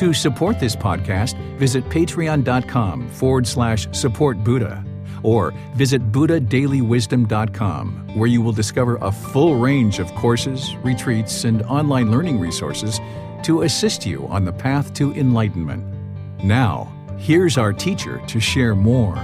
To support this podcast, visit patreon.com forward slash support Buddha or visit buddhadailywisdom.com where you will discover a full range of courses, retreats, and online learning resources to assist you on the path to enlightenment. Now, here's our teacher to share more.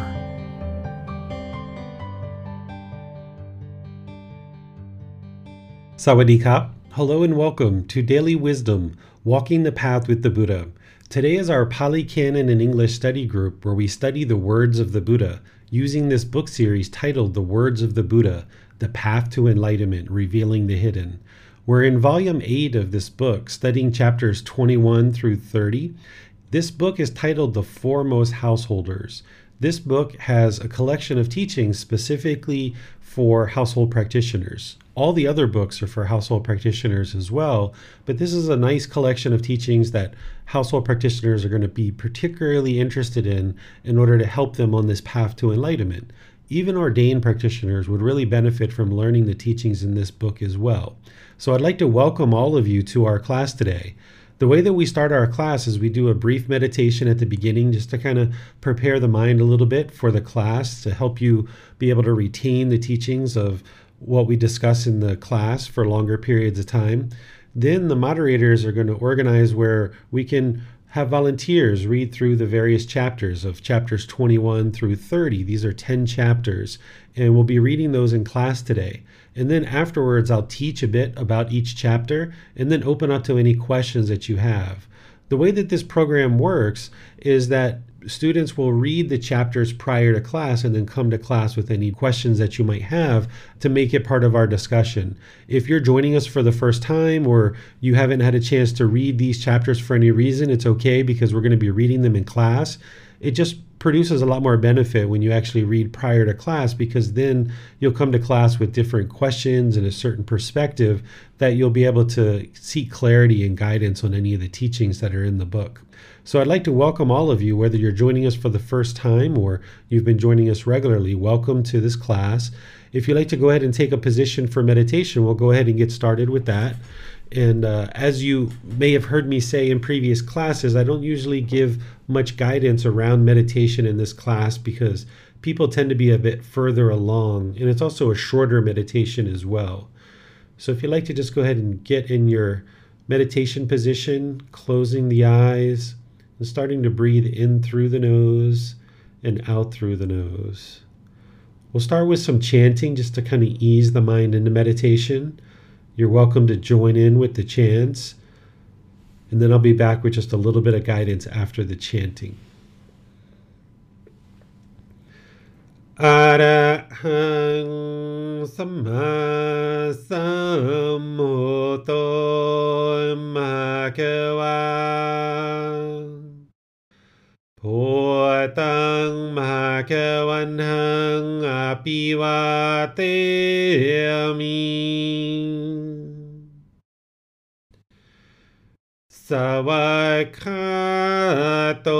Sawadee Hello and welcome to Daily Wisdom Walking the Path with the Buddha. Today is our Pali Canon and English study group where we study the words of the Buddha using this book series titled The Words of the Buddha The Path to Enlightenment Revealing the Hidden. We're in volume 8 of this book, studying chapters 21 through 30. This book is titled The Foremost Householders. This book has a collection of teachings specifically for household practitioners. All the other books are for household practitioners as well, but this is a nice collection of teachings that household practitioners are going to be particularly interested in in order to help them on this path to enlightenment. Even ordained practitioners would really benefit from learning the teachings in this book as well. So I'd like to welcome all of you to our class today. The way that we start our class is we do a brief meditation at the beginning just to kind of prepare the mind a little bit for the class to help you be able to retain the teachings of what we discuss in the class for longer periods of time. Then the moderators are going to organize where we can have volunteers read through the various chapters of chapters 21 through 30. These are 10 chapters, and we'll be reading those in class today. And then afterwards, I'll teach a bit about each chapter and then open up to any questions that you have. The way that this program works is that students will read the chapters prior to class and then come to class with any questions that you might have to make it part of our discussion. If you're joining us for the first time or you haven't had a chance to read these chapters for any reason, it's okay because we're going to be reading them in class. It just produces a lot more benefit when you actually read prior to class because then you'll come to class with different questions and a certain perspective that you'll be able to seek clarity and guidance on any of the teachings that are in the book. So I'd like to welcome all of you, whether you're joining us for the first time or you've been joining us regularly. Welcome to this class. If you'd like to go ahead and take a position for meditation, we'll go ahead and get started with that. And uh, as you may have heard me say in previous classes, I don't usually give much guidance around meditation in this class because people tend to be a bit further along. And it's also a shorter meditation as well. So if you'd like to just go ahead and get in your meditation position, closing the eyes and starting to breathe in through the nose and out through the nose. We'll start with some chanting just to kind of ease the mind into meditation. You're welcome to join in with the chants, and then I'll be back with just a little bit of guidance after the chanting. Arahang Samma หัวตังมหาแควันหังอภิวาเตมิสวัสคาโต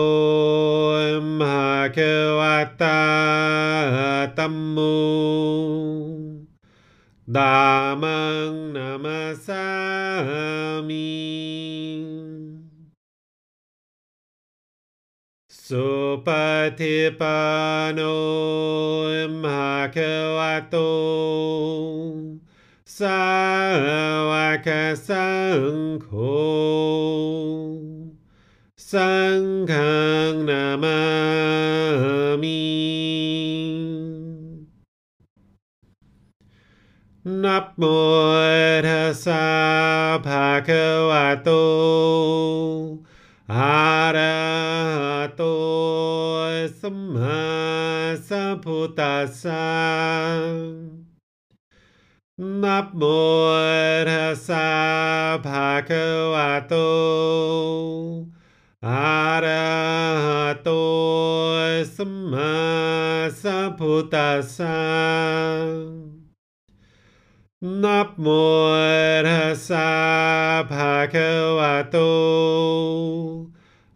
มหาเควตาตมุดามา Supatipano Immaculato Sawaka Sangho Sanghang Namami Namo Tassa Bhagavato ara. สัมมาสัมพุทธัสสะนับโมทัสสะภะคะวะโตอะระหะโต สัมมาสัพพุทธัสสะนับโมทัสสะภะคะวะโต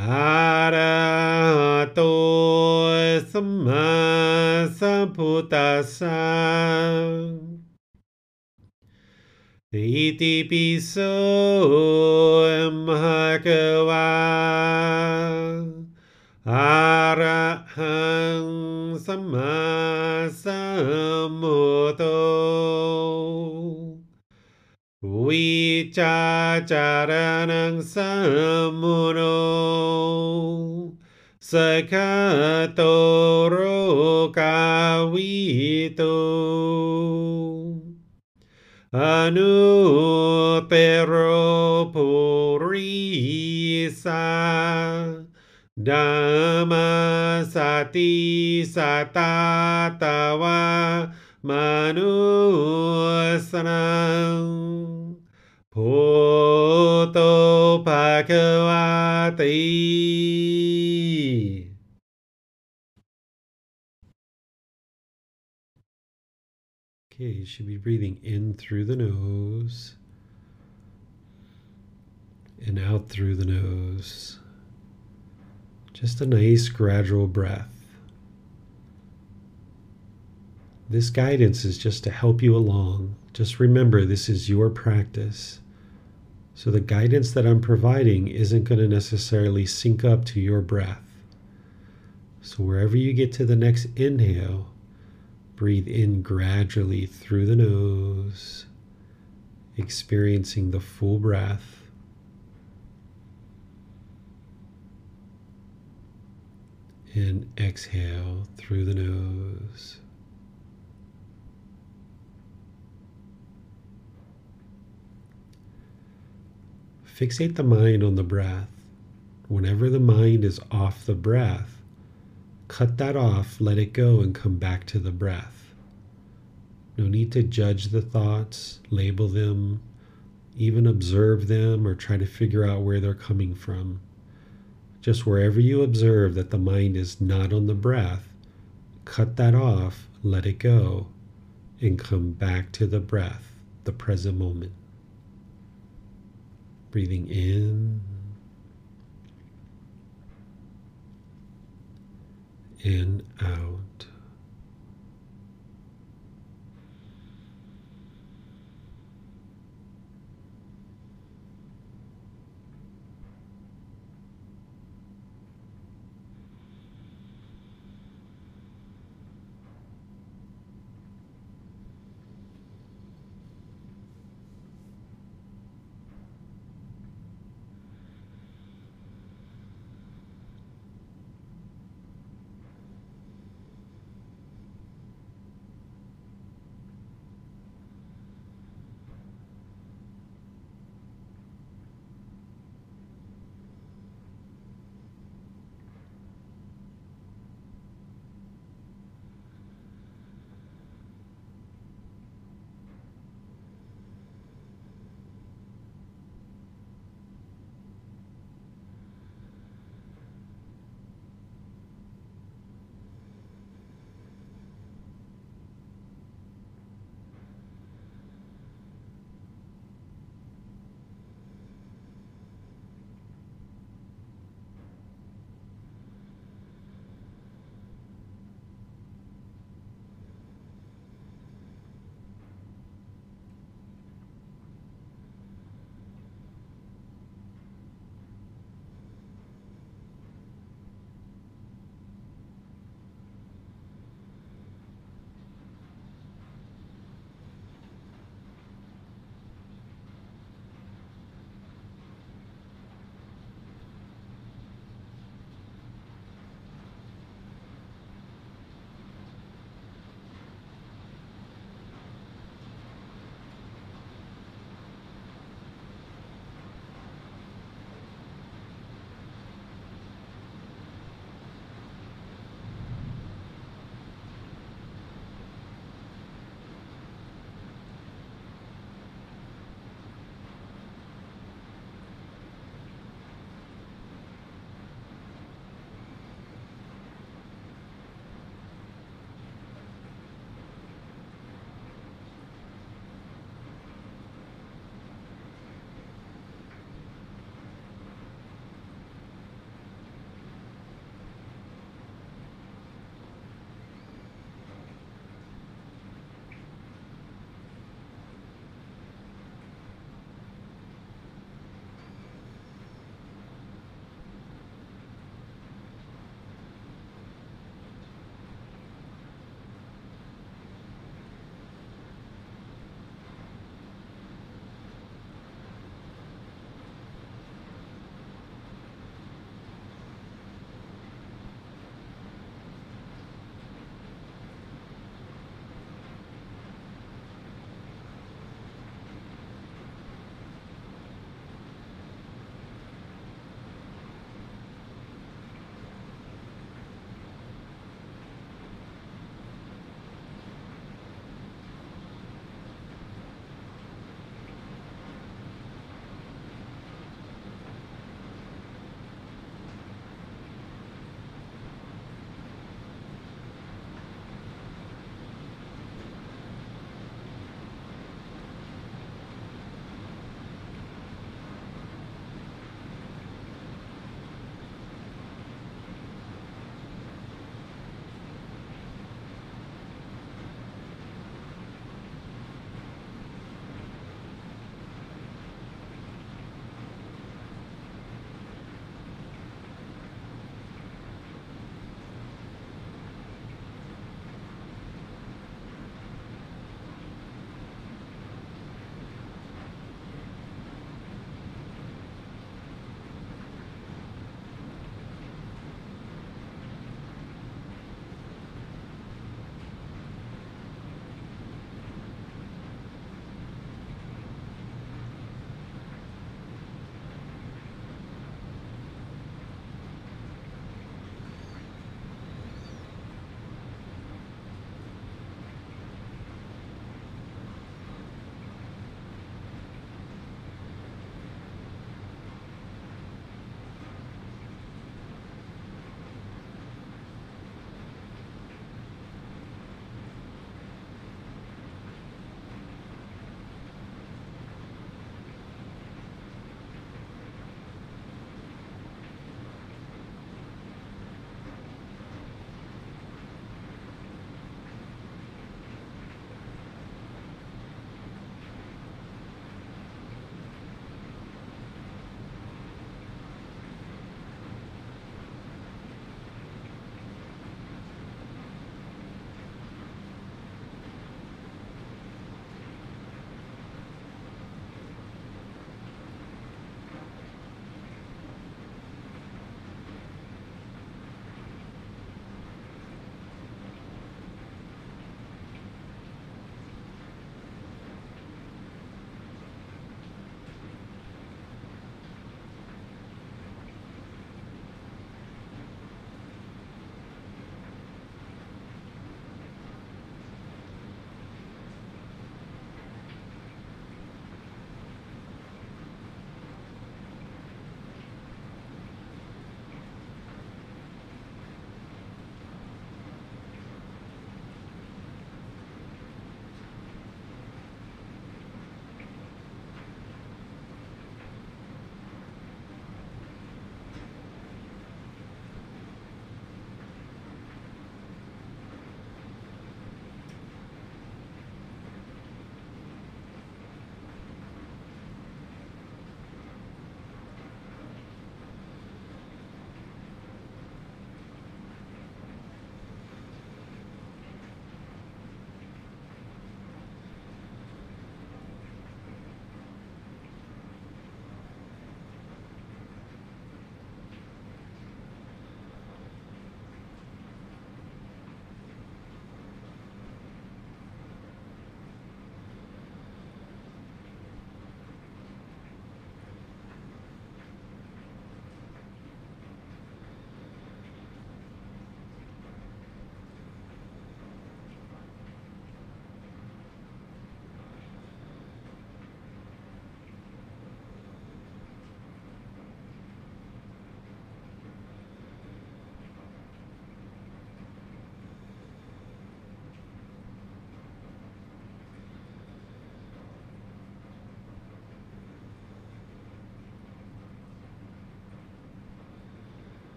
อะระหะ โตสัมมาสัพพุทธัสสะอิติปิโสมหะคะวะอะระหังสัมมาสัมพุทโธวิจาจารนังสัมมุโน sekatoro kawito anu tero purisa dhamma sati tawa manusnang poto bhagavati Okay, you should be breathing in through the nose and out through the nose. Just a nice gradual breath. This guidance is just to help you along. Just remember, this is your practice. So the guidance that I'm providing isn't going to necessarily sync up to your breath. So wherever you get to the next inhale, breathe in gradually through the nose, experiencing the full breath. And exhale through the nose. Fixate the mind on the breath. Whenever the mind is off the breath, cut that off, let it go, and come back to the breath. No need to judge the thoughts, label them, even observe them, or try to figure out where they're coming from. Just wherever you observe that the mind is not on the breath, cut that off, let it go, and come back to the breath, the present moment. Breathing in and out.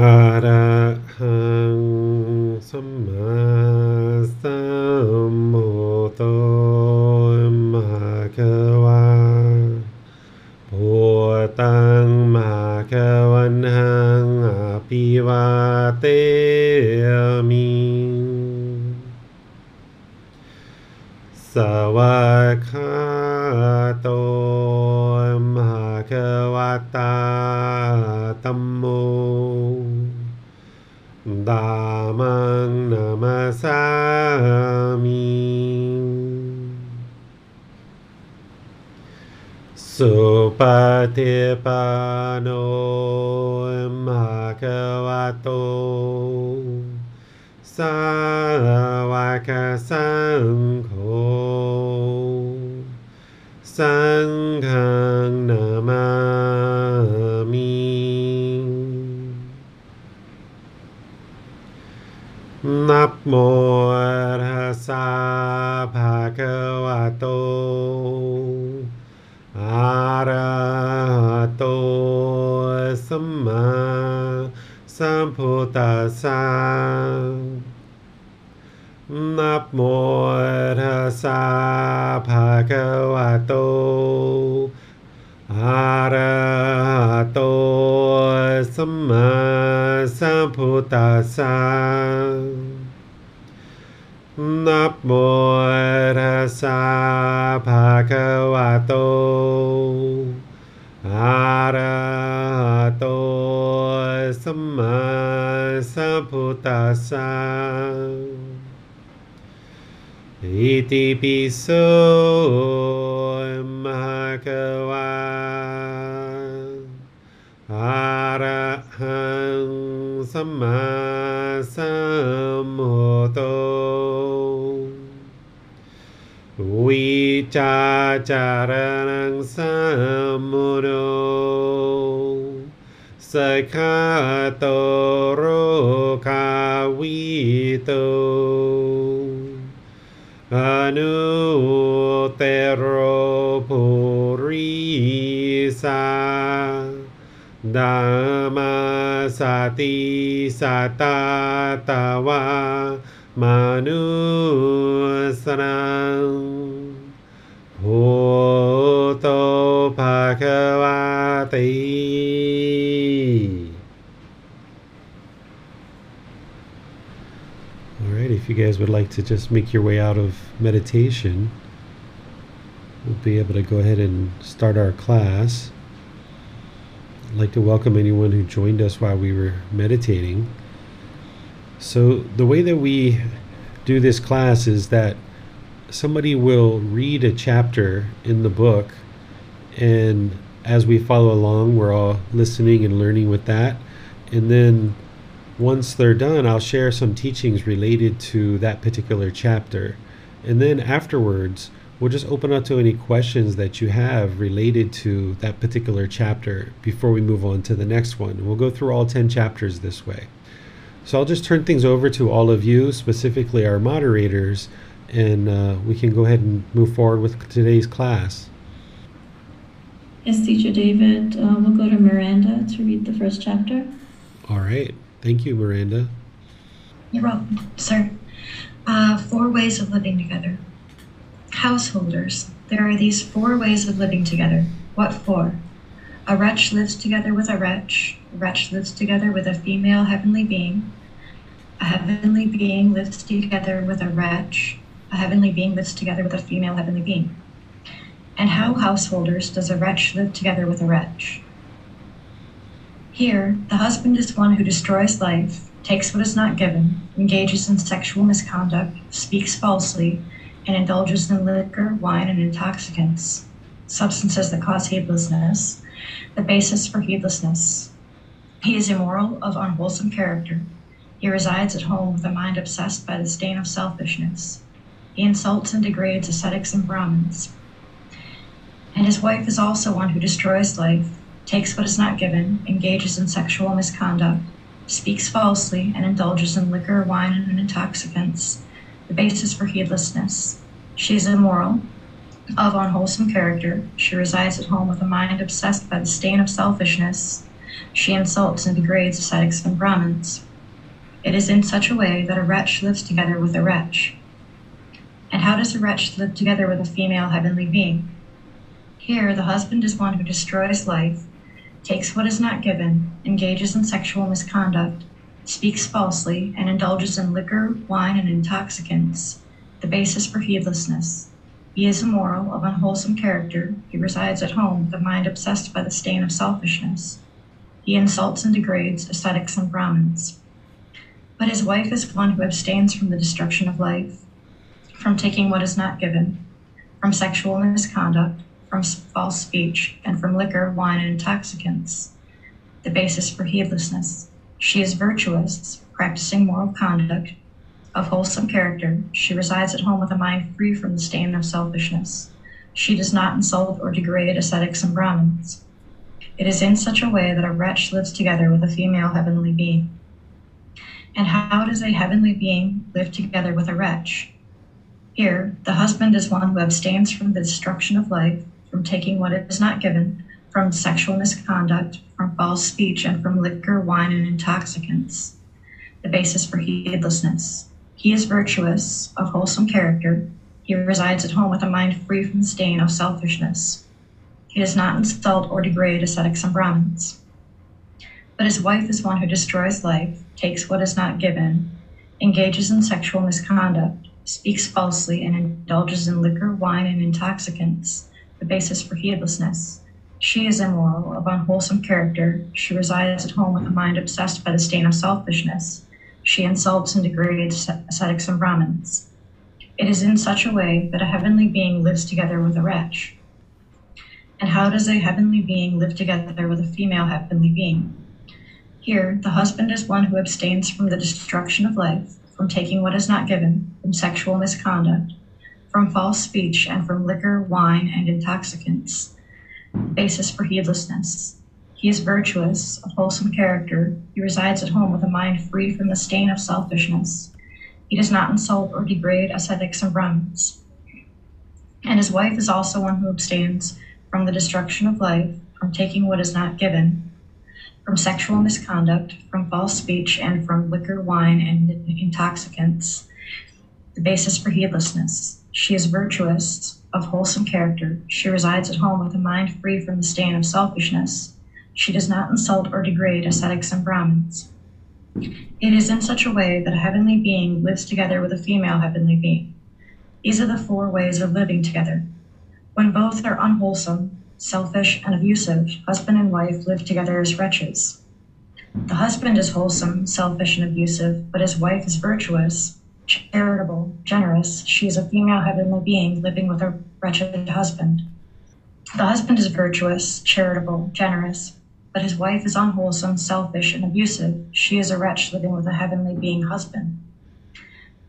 อะระหังสัมมาสัมพุทโธมหาควาพุตังมหาควันหังอภิวาเตมิสวา ปฏิปันโนมหาควโต สาวกสังโฆสังฆัง passar. Iti piso mahakawa arahang sammasamhoto vichacharanang samuno สคาโต सता Alright, if you guys would like to just make your way out of meditation, we'll be able to go ahead and start our class. Like to welcome anyone who joined us while we were meditating. So, the way that we do this class is that somebody will read a chapter in the book, and as we follow along, we're all listening and learning with that. And then once they're done, I'll share some teachings related to that particular chapter. And then afterwards, we'll just open up to any questions that you have related to that particular chapter before we move on to the next one. We'll go through all 10 chapters this way. So I'll just turn things over to all of you, specifically our moderators, and uh, we can go ahead and move forward with today's class. Yes, Teacher David, uh, we'll go to Miranda to read the first chapter. All right. Thank you, Miranda. You're welcome, sir. Uh, four ways of living together. Householders. There are these four ways of living together. What for? A wretch lives together with a wretch. A wretch lives together with a female heavenly being. A heavenly being lives together with a wretch. A heavenly being lives together with a female heavenly being. And how, householders, does a wretch live together with a wretch? Here, the husband is one who destroys life, takes what is not given, engages in sexual misconduct, speaks falsely, and indulges in liquor, wine, and intoxicants, substances that cause heedlessness, the basis for heedlessness. He is immoral, of unwholesome character. He resides at home with a mind obsessed by the stain of selfishness. He insults and degrades ascetics and Brahmins. And his wife is also one who destroys life, takes what is not given, engages in sexual misconduct, speaks falsely, and indulges in liquor, wine, and intoxicants, the basis for heedlessness. She is immoral, of unwholesome character. She resides at home with a mind obsessed by the stain of selfishness. She insults and degrades ascetics and Brahmins. It is in such a way that a wretch lives together with a wretch. And how does a wretch live together with a female heavenly being? Here, the husband is one who destroys life, takes what is not given, engages in sexual misconduct, speaks falsely, and indulges in liquor, wine, and intoxicants, the basis for heedlessness. He is immoral, of unwholesome character. He resides at home a mind obsessed by the stain of selfishness. He insults and degrades ascetics and Brahmins. But his wife is one who abstains from the destruction of life, from taking what is not given, from sexual misconduct, from false speech, and from liquor, wine, and intoxicants, the basis for heedlessness. She is virtuous, practicing moral conduct, of wholesome character. She resides at home with a mind free from the stain of selfishness. She does not insult or degrade ascetics and Brahmins. It is in such a way that a wretch lives together with a female heavenly being. And how does a heavenly being live together with a wretch? Here, the husband is one who abstains from the destruction of life from taking what is not given, from sexual misconduct, from false speech, and from liquor, wine, and intoxicants, the basis for heedlessness. He is virtuous, of wholesome character. He resides at home with a mind free from the stain of selfishness. He does not insult or degrade ascetics and Brahmins. But his wife is one who destroys life, takes what is not given, engages in sexual misconduct, speaks falsely, and indulges in liquor, wine, and intoxicants, the basis for heedlessness. She is immoral, of unwholesome character. She resides at home with a mind obsessed by the stain of selfishness. She insults and degrades ascetics and Brahmins. It is in such a way that a heavenly being lives together with a wretch. And how does a heavenly being live together with a female heavenly being? Here, the husband is one who abstains from the destruction of life, from taking what is not given, from sexual misconduct, from false speech, and from liquor, wine, and intoxicants. Basis for heedlessness. He is virtuous, of wholesome character. He resides at home with a mind free from the stain of selfishness. He does not insult or degrade ascetics and Brahmins. And his wife is also one who abstains from the destruction of life, from taking what is not given, from sexual misconduct, from false speech, and from liquor, wine, and intoxicants, the basis for heedlessness. She is virtuous, of wholesome character. She resides at home with a mind free from the stain of selfishness. She does not insult or degrade ascetics and Brahmins. It is in such a way that a heavenly being lives together with a female heavenly being. These are the four ways of living together. When both are unwholesome, selfish, and abusive, husband and wife live together as wretches. The husband is wholesome, selfish, and abusive, but his wife is virtuous, charitable, generous. She is a female heavenly being living with a wretched husband. The husband is virtuous, charitable, generous, but his wife is unwholesome, selfish, and abusive. She is a wretch living with a heavenly being husband.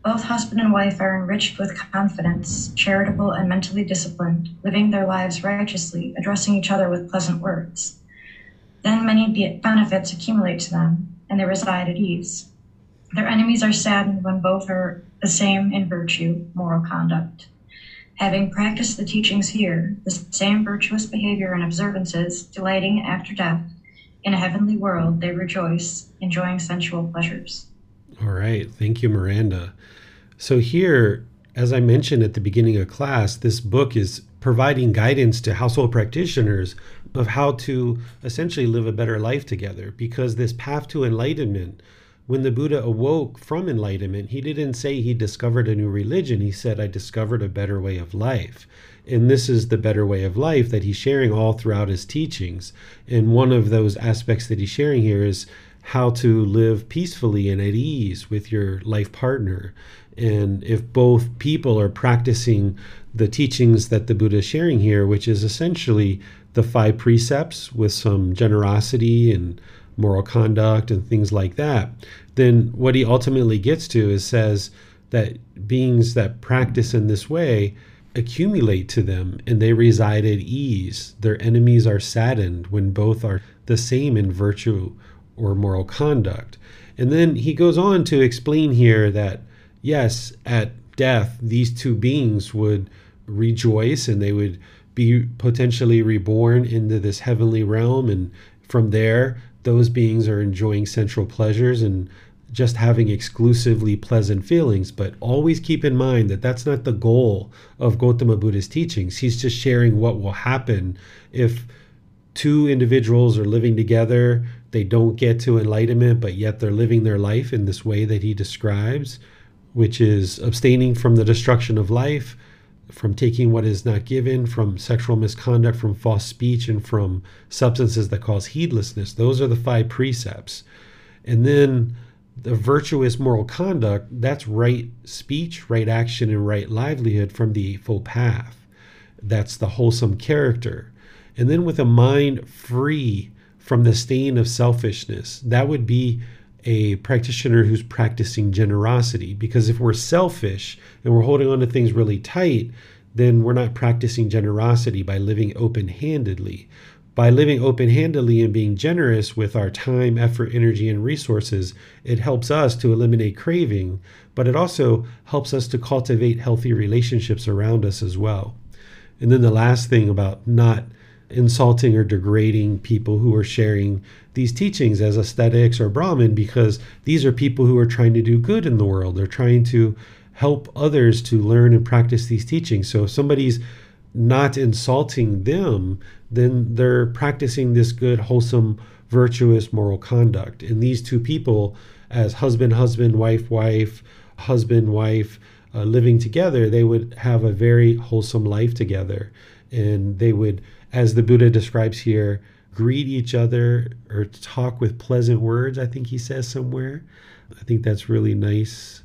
Both husband and wife are enriched with confidence, charitable, and mentally disciplined, living their lives righteously, addressing each other with pleasant words. Then many benefits accumulate to them, and they reside at ease. Their enemies are saddened when both are the same in virtue, moral conduct. Having practiced the teachings here, the same virtuous behavior and observances, delighting after death, in a heavenly world, they rejoice, enjoying sensual pleasures. All right. Thank you, Miranda. So, here, as I mentioned at the beginning of class, this book is providing guidance to household practitioners of how to essentially live a better life together because this path to enlightenment when the Buddha awoke from enlightenment, he didn't say he discovered a new religion. He said, I discovered a better way of life. And this is the better way of life that he's sharing all throughout his teachings. And one of those aspects that he's sharing here is how to live peacefully and at ease with your life partner. And if both people are practicing the teachings that the Buddha is sharing here, which is essentially the five precepts with some generosity and moral conduct and things like that, then what he ultimately gets to is says that beings that practice in this way accumulate to them and they reside at ease. Their enemies are saddened when both are the same in virtue or moral conduct. And then he goes on to explain here that, yes, at death, these two beings would rejoice and they would be potentially reborn into this heavenly realm. And from there, those beings are enjoying sensual pleasures and just having exclusively pleasant feelings. But always keep in mind that that's not the goal of Gautama Buddha's teachings. He's just sharing what will happen if two individuals are living together. They don't get to enlightenment, but yet they're living their life in this way that he describes, which is abstaining from the destruction of life, from taking what is not given, from sexual misconduct, from false speech, and from substances that cause heedlessness. Those are the five precepts. And then the virtuous moral conduct, that's right speech, right action, and right livelihood from the Eightfold Path. That's the wholesome character. And then with a mind free from the stain of selfishness, that would be a practitioner who's practicing generosity. Because if we're selfish and we're holding on to things really tight, then we're not practicing generosity by living open handedly. By living open handedly and being generous with our time, effort, energy, and resources, it helps us to eliminate craving, but it also helps us to cultivate healthy relationships around us as well. And then the last thing about not insulting or degrading people who are sharing these teachings as ascetics or Brahmin because these are people who are trying to do good in the world. They're trying to help others to learn and practice these teachings. So if somebody's not insulting them, then they're practicing this good, wholesome, virtuous moral conduct. And these two people, as husband, husband, wife, wife, husband, wife, uh, living together, they would have a very wholesome life together. And they would as the Buddha describes here, greet each other or talk with pleasant words, I think he says somewhere. I think that's really nice.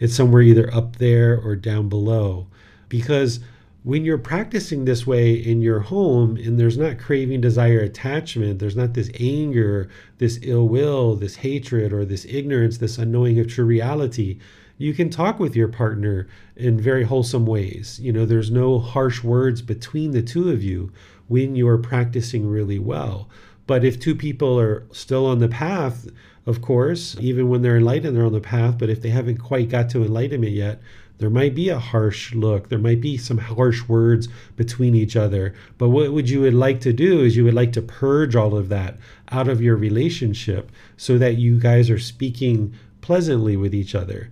It's somewhere either up there or down below. Because when you're practicing this way in your home and there's not craving, desire, attachment, there's not this anger, this ill will, this hatred, or this ignorance, this unknowing of true reality, you can talk with your partner in very wholesome ways. You know, there's no harsh words between the two of you when you're practicing really well. But if two people are still on the path, of course, even when they're enlightened, they're on the path. But if they haven't quite got to enlightenment yet, there might be a harsh look. There might be some harsh words between each other. But what would you would like to do is you would like to purge all of that out of your relationship so that you guys are speaking pleasantly with each other.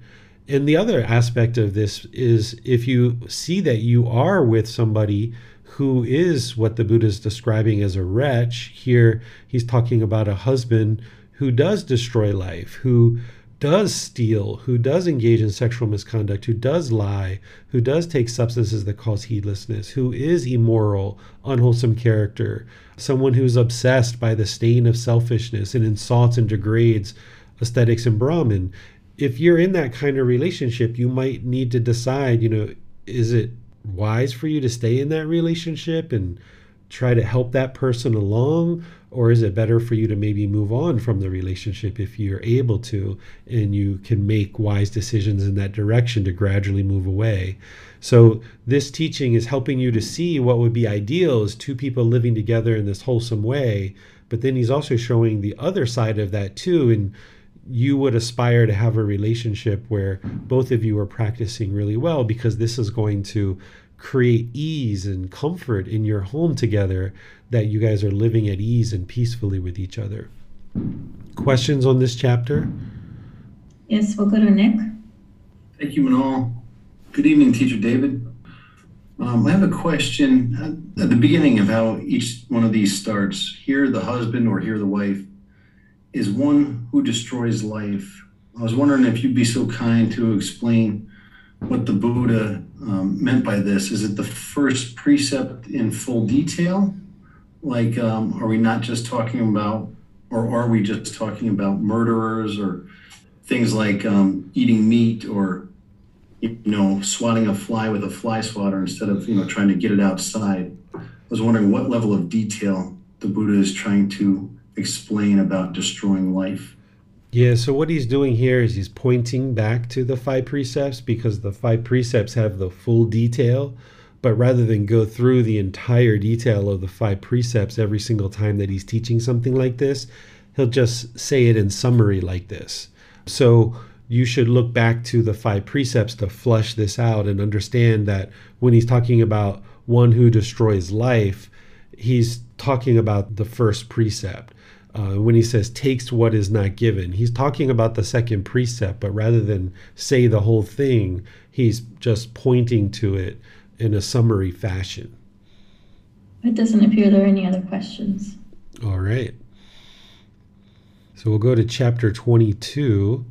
And the other aspect of this is if you see that you are with somebody who is what the Buddha is describing as a wretch. Here, he's talking about a husband who does destroy life, who does steal, who does engage in sexual misconduct, who does lie, who does take substances that cause heedlessness, who is immoral, unwholesome character, someone who's obsessed by the stain of selfishness and insults and degrades ascetics and Brahmin. If you're in that kind of relationship, you might need to decide, you know, is it wise for you to stay in that relationship and try to help that person along? Or is it better for you to maybe move on from the relationship if you're able to and you can make wise decisions in that direction to gradually move away? So this teaching is helping you to see what would be ideal is two people living together in this wholesome way but then he's also showing the other side of that too and you would aspire to have a relationship where both of you are practicing really well because this is going to create ease and comfort in your home together that you guys are living at ease and peacefully with each other. Questions on this chapter? Yes, we'll go to Nick. Thank you, Manal. Good evening, Teacher David. Um, I have a question at the beginning of how each one of these starts. Here, the husband or here, the wife is one who destroys life. I was wondering if you'd be so kind to explain what the Buddha um, meant by this. Is it the first precept in full detail? Like, um, are we not just talking about, or are we just talking about murderers or things like um, eating meat or, you know, swatting a fly with a fly swatter instead of, you know, trying to get it outside? I was wondering what level of detail the Buddha is trying to explain about destroying life. Yeah, so what he's doing here is he's pointing back to the five precepts because the five precepts have the full detail. But rather than go through the entire detail of the five precepts every single time that he's teaching something like this, he'll just say it in summary like this. So you should look back to the five precepts to flush this out and understand that when he's talking about one who destroys life, he's talking about the first precept uh, when he says takes what is not given. He's talking about the second precept, but rather than say the whole thing, he's just pointing to it in a summary fashion. It doesn't appear there are any other questions. All right. So we'll go to chapter 22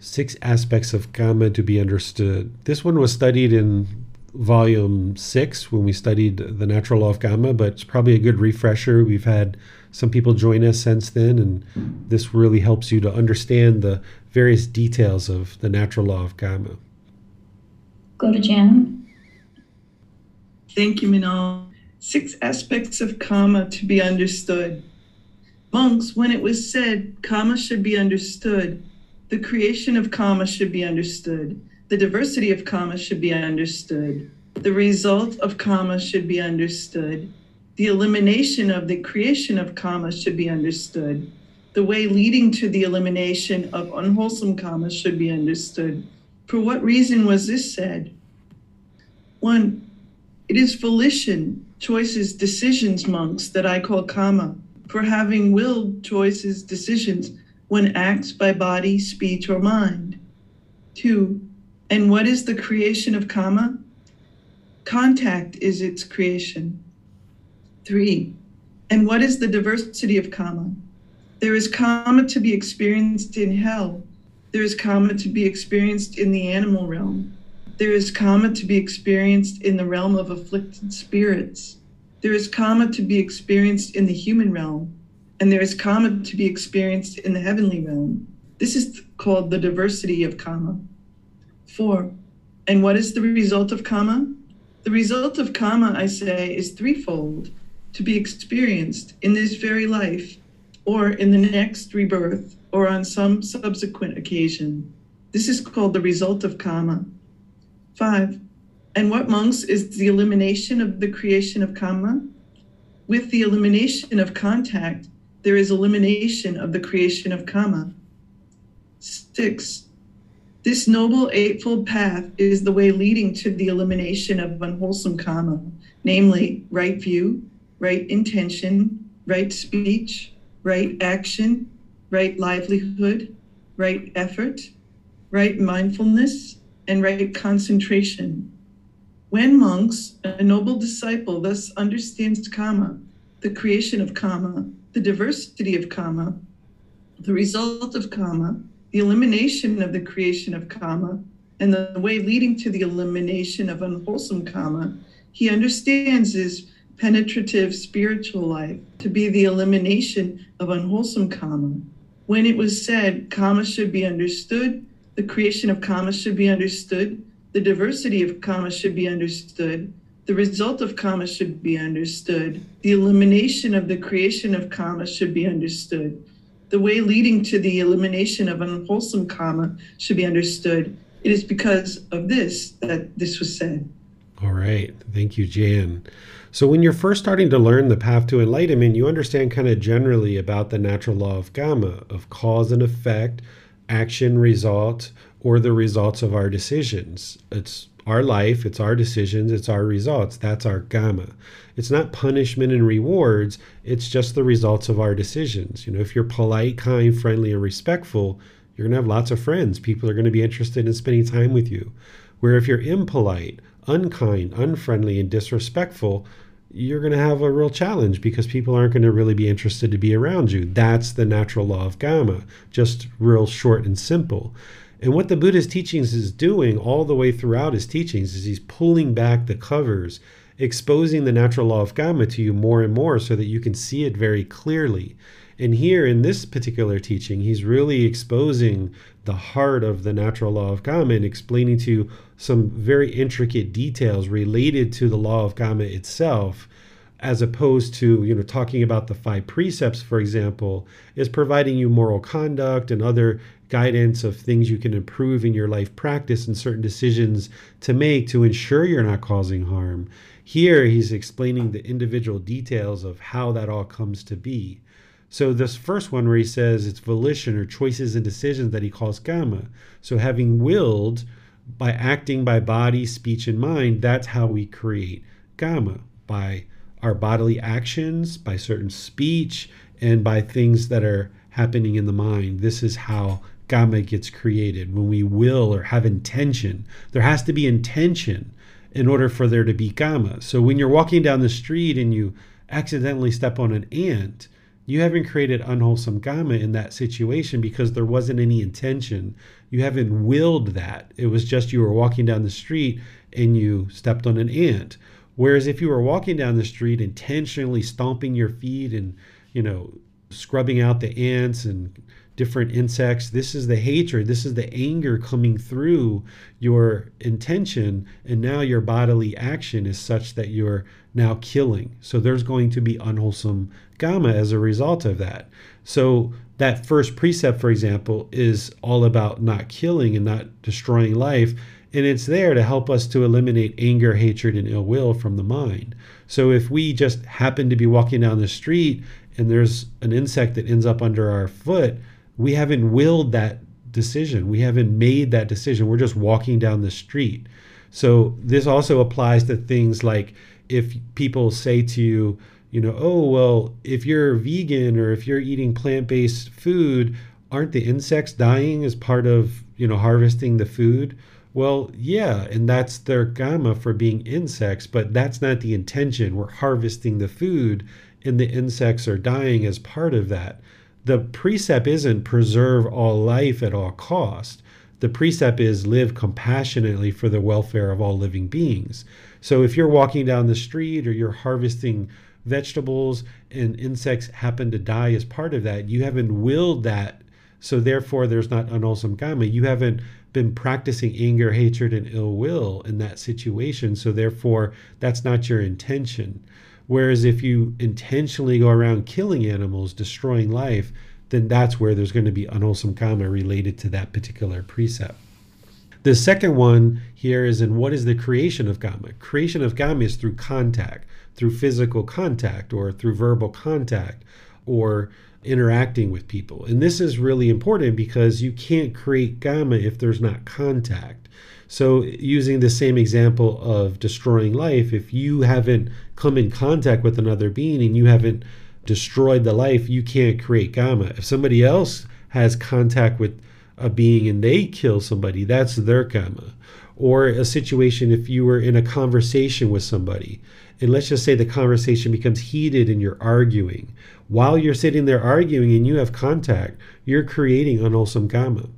Six Aspects of Karma to be Understood. This one was studied in volume six when we studied the natural law of karma, but it's probably a good refresher. We've had some people join us since then, and this really helps you to understand the various details of the natural law of karma. Go to Jan. Thank you, Manal. Six aspects of karma to be understood. Monks, when it was said karma should be understood, the creation of karma should be understood. The diversity of karma should be understood. The result of karma should be understood. The elimination of the creation of karma should be understood. The way leading to the elimination of unwholesome karma should be understood. For what reason was this said? One, it is volition, choices, decisions, monks, that I call karma, for having willed choices, decisions, when acts by body, speech, or mind. Two, and what is the creation of karma? Contact is its creation. Three, and what is the diversity of karma? There is karma to be experienced in hell. There is karma to be experienced in the animal realm. There is karma to be experienced in the realm of afflicted spirits. There is karma to be experienced in the human realm and there is karma to be experienced in the heavenly realm. This is called the diversity of karma. Four, and what is the result of karma? The result of karma, I say, is threefold to be experienced in this very life, or in the next rebirth, or on some subsequent occasion. This is called the result of karma. Five, and what monks is the elimination of the creation of karma? With the elimination of contact, there is elimination of the creation of karma. Six, this noble eightfold path is the way leading to the elimination of unwholesome karma, namely right view, right intention, right speech, right action, right livelihood, right effort, right mindfulness, and right concentration. When monks, a noble disciple, thus understands karma, the creation of karma, the diversity of karma, the result of karma, the elimination of the creation of karma, and the way leading to the elimination of unwholesome karma, he understands his penetrative spiritual life to be the elimination of unwholesome karma. When it was said karma should be understood, the creation of karma should be understood, the diversity of karma should be understood, the result of karma should be understood. The elimination of the creation of karma should be understood. The way leading to the elimination of unwholesome karma should be understood. It is because of this that this was said. All right. Thank you, Jan. So, when you're first starting to learn the path to enlightenment, you understand kind of generally about the natural law of karma, of cause and effect, action, result, or the results of our decisions. It's our life, it's our decisions, it's our results. That's our karma. It's not punishment and rewards, it's just the results of our decisions. You know, if you're polite, kind, friendly, and respectful, you're going to have lots of friends. People are going to be interested in spending time with you. Where if you're impolite, unkind, unfriendly, and disrespectful, you're going to have a real challenge because people aren't going to really be interested to be around you. That's the natural law of karma, just real short and simple. And what the Buddha's teachings is doing all the way throughout his teachings is he's pulling back the covers, exposing the natural law of karma to you more and more so that you can see it very clearly. And here in this particular teaching, he's really exposing the heart of the natural law of karma and explaining to you some very intricate details related to the law of karma itself as opposed to you know talking about the five precepts for example is providing you moral conduct and other guidance of things you can improve in your life practice and certain decisions to make to ensure you're not causing harm. Here he's explaining the individual details of how that all comes to be. So this first one where he says it's volition or choices and decisions that he calls karma so having willed by acting by body speech and mind that's how we create karma by our bodily actions, by certain speech, and by things that are happening in the mind. This is how karma gets created. When we will or have intention, there has to be intention in order for there to be karma. So when you're walking down the street and you accidentally step on an ant, you haven't created unwholesome karma in that situation because there wasn't any intention. You haven't willed that. It was just you were walking down the street and you stepped on an ant. Whereas if you were walking down the street intentionally stomping your feet and, you know, scrubbing out the ants and different insects, this is the hatred, this is the anger coming through your intention. And now your bodily action is such that you're now killing. So there's going to be unwholesome karma as a result of that. So that first precept, for example, is all about not killing and not destroying life. And it's there to help us to eliminate anger, hatred, and ill will from the mind. So if we just happen to be walking down the street and there's an insect that ends up under our foot, we haven't willed that decision. We haven't made that decision. We're just walking down the street. So this also applies to things like if people say to you, you know, oh, well, if you're vegan or if you're eating plant based food, aren't the insects dying as part of, you know, harvesting the food? Well, yeah, and that's their karma for being insects, but that's not the intention. We're harvesting the food and the insects are dying as part of that. The precept isn't preserve all life at all cost. The precept is live compassionately for the welfare of all living beings. So if you're walking down the street or you're harvesting vegetables and insects happen to die as part of that, you haven't willed that. So therefore, there's not unwholesome karma. You haven't been practicing anger, hatred, and ill will in that situation. So therefore, that's not your intention. Whereas if you intentionally go around killing animals, destroying life, then that's where there's going to be unwholesome karma related to that particular precept. The second one here is in what is the creation of karma? Creation of karma is through contact, through physical contact or through verbal contact or interacting with people. And this is really important because you can't create karma if there's not contact. So, using the same example of destroying life, if you haven't come in contact with another being and you haven't destroyed the life, you can't create karma. If somebody else has contact with a being and they kill somebody, that's their karma. Or a situation if you were in a conversation with somebody, and let's just say the conversation becomes heated and you're arguing. While you're sitting there arguing and you have contact, you're creating unwholesome karma.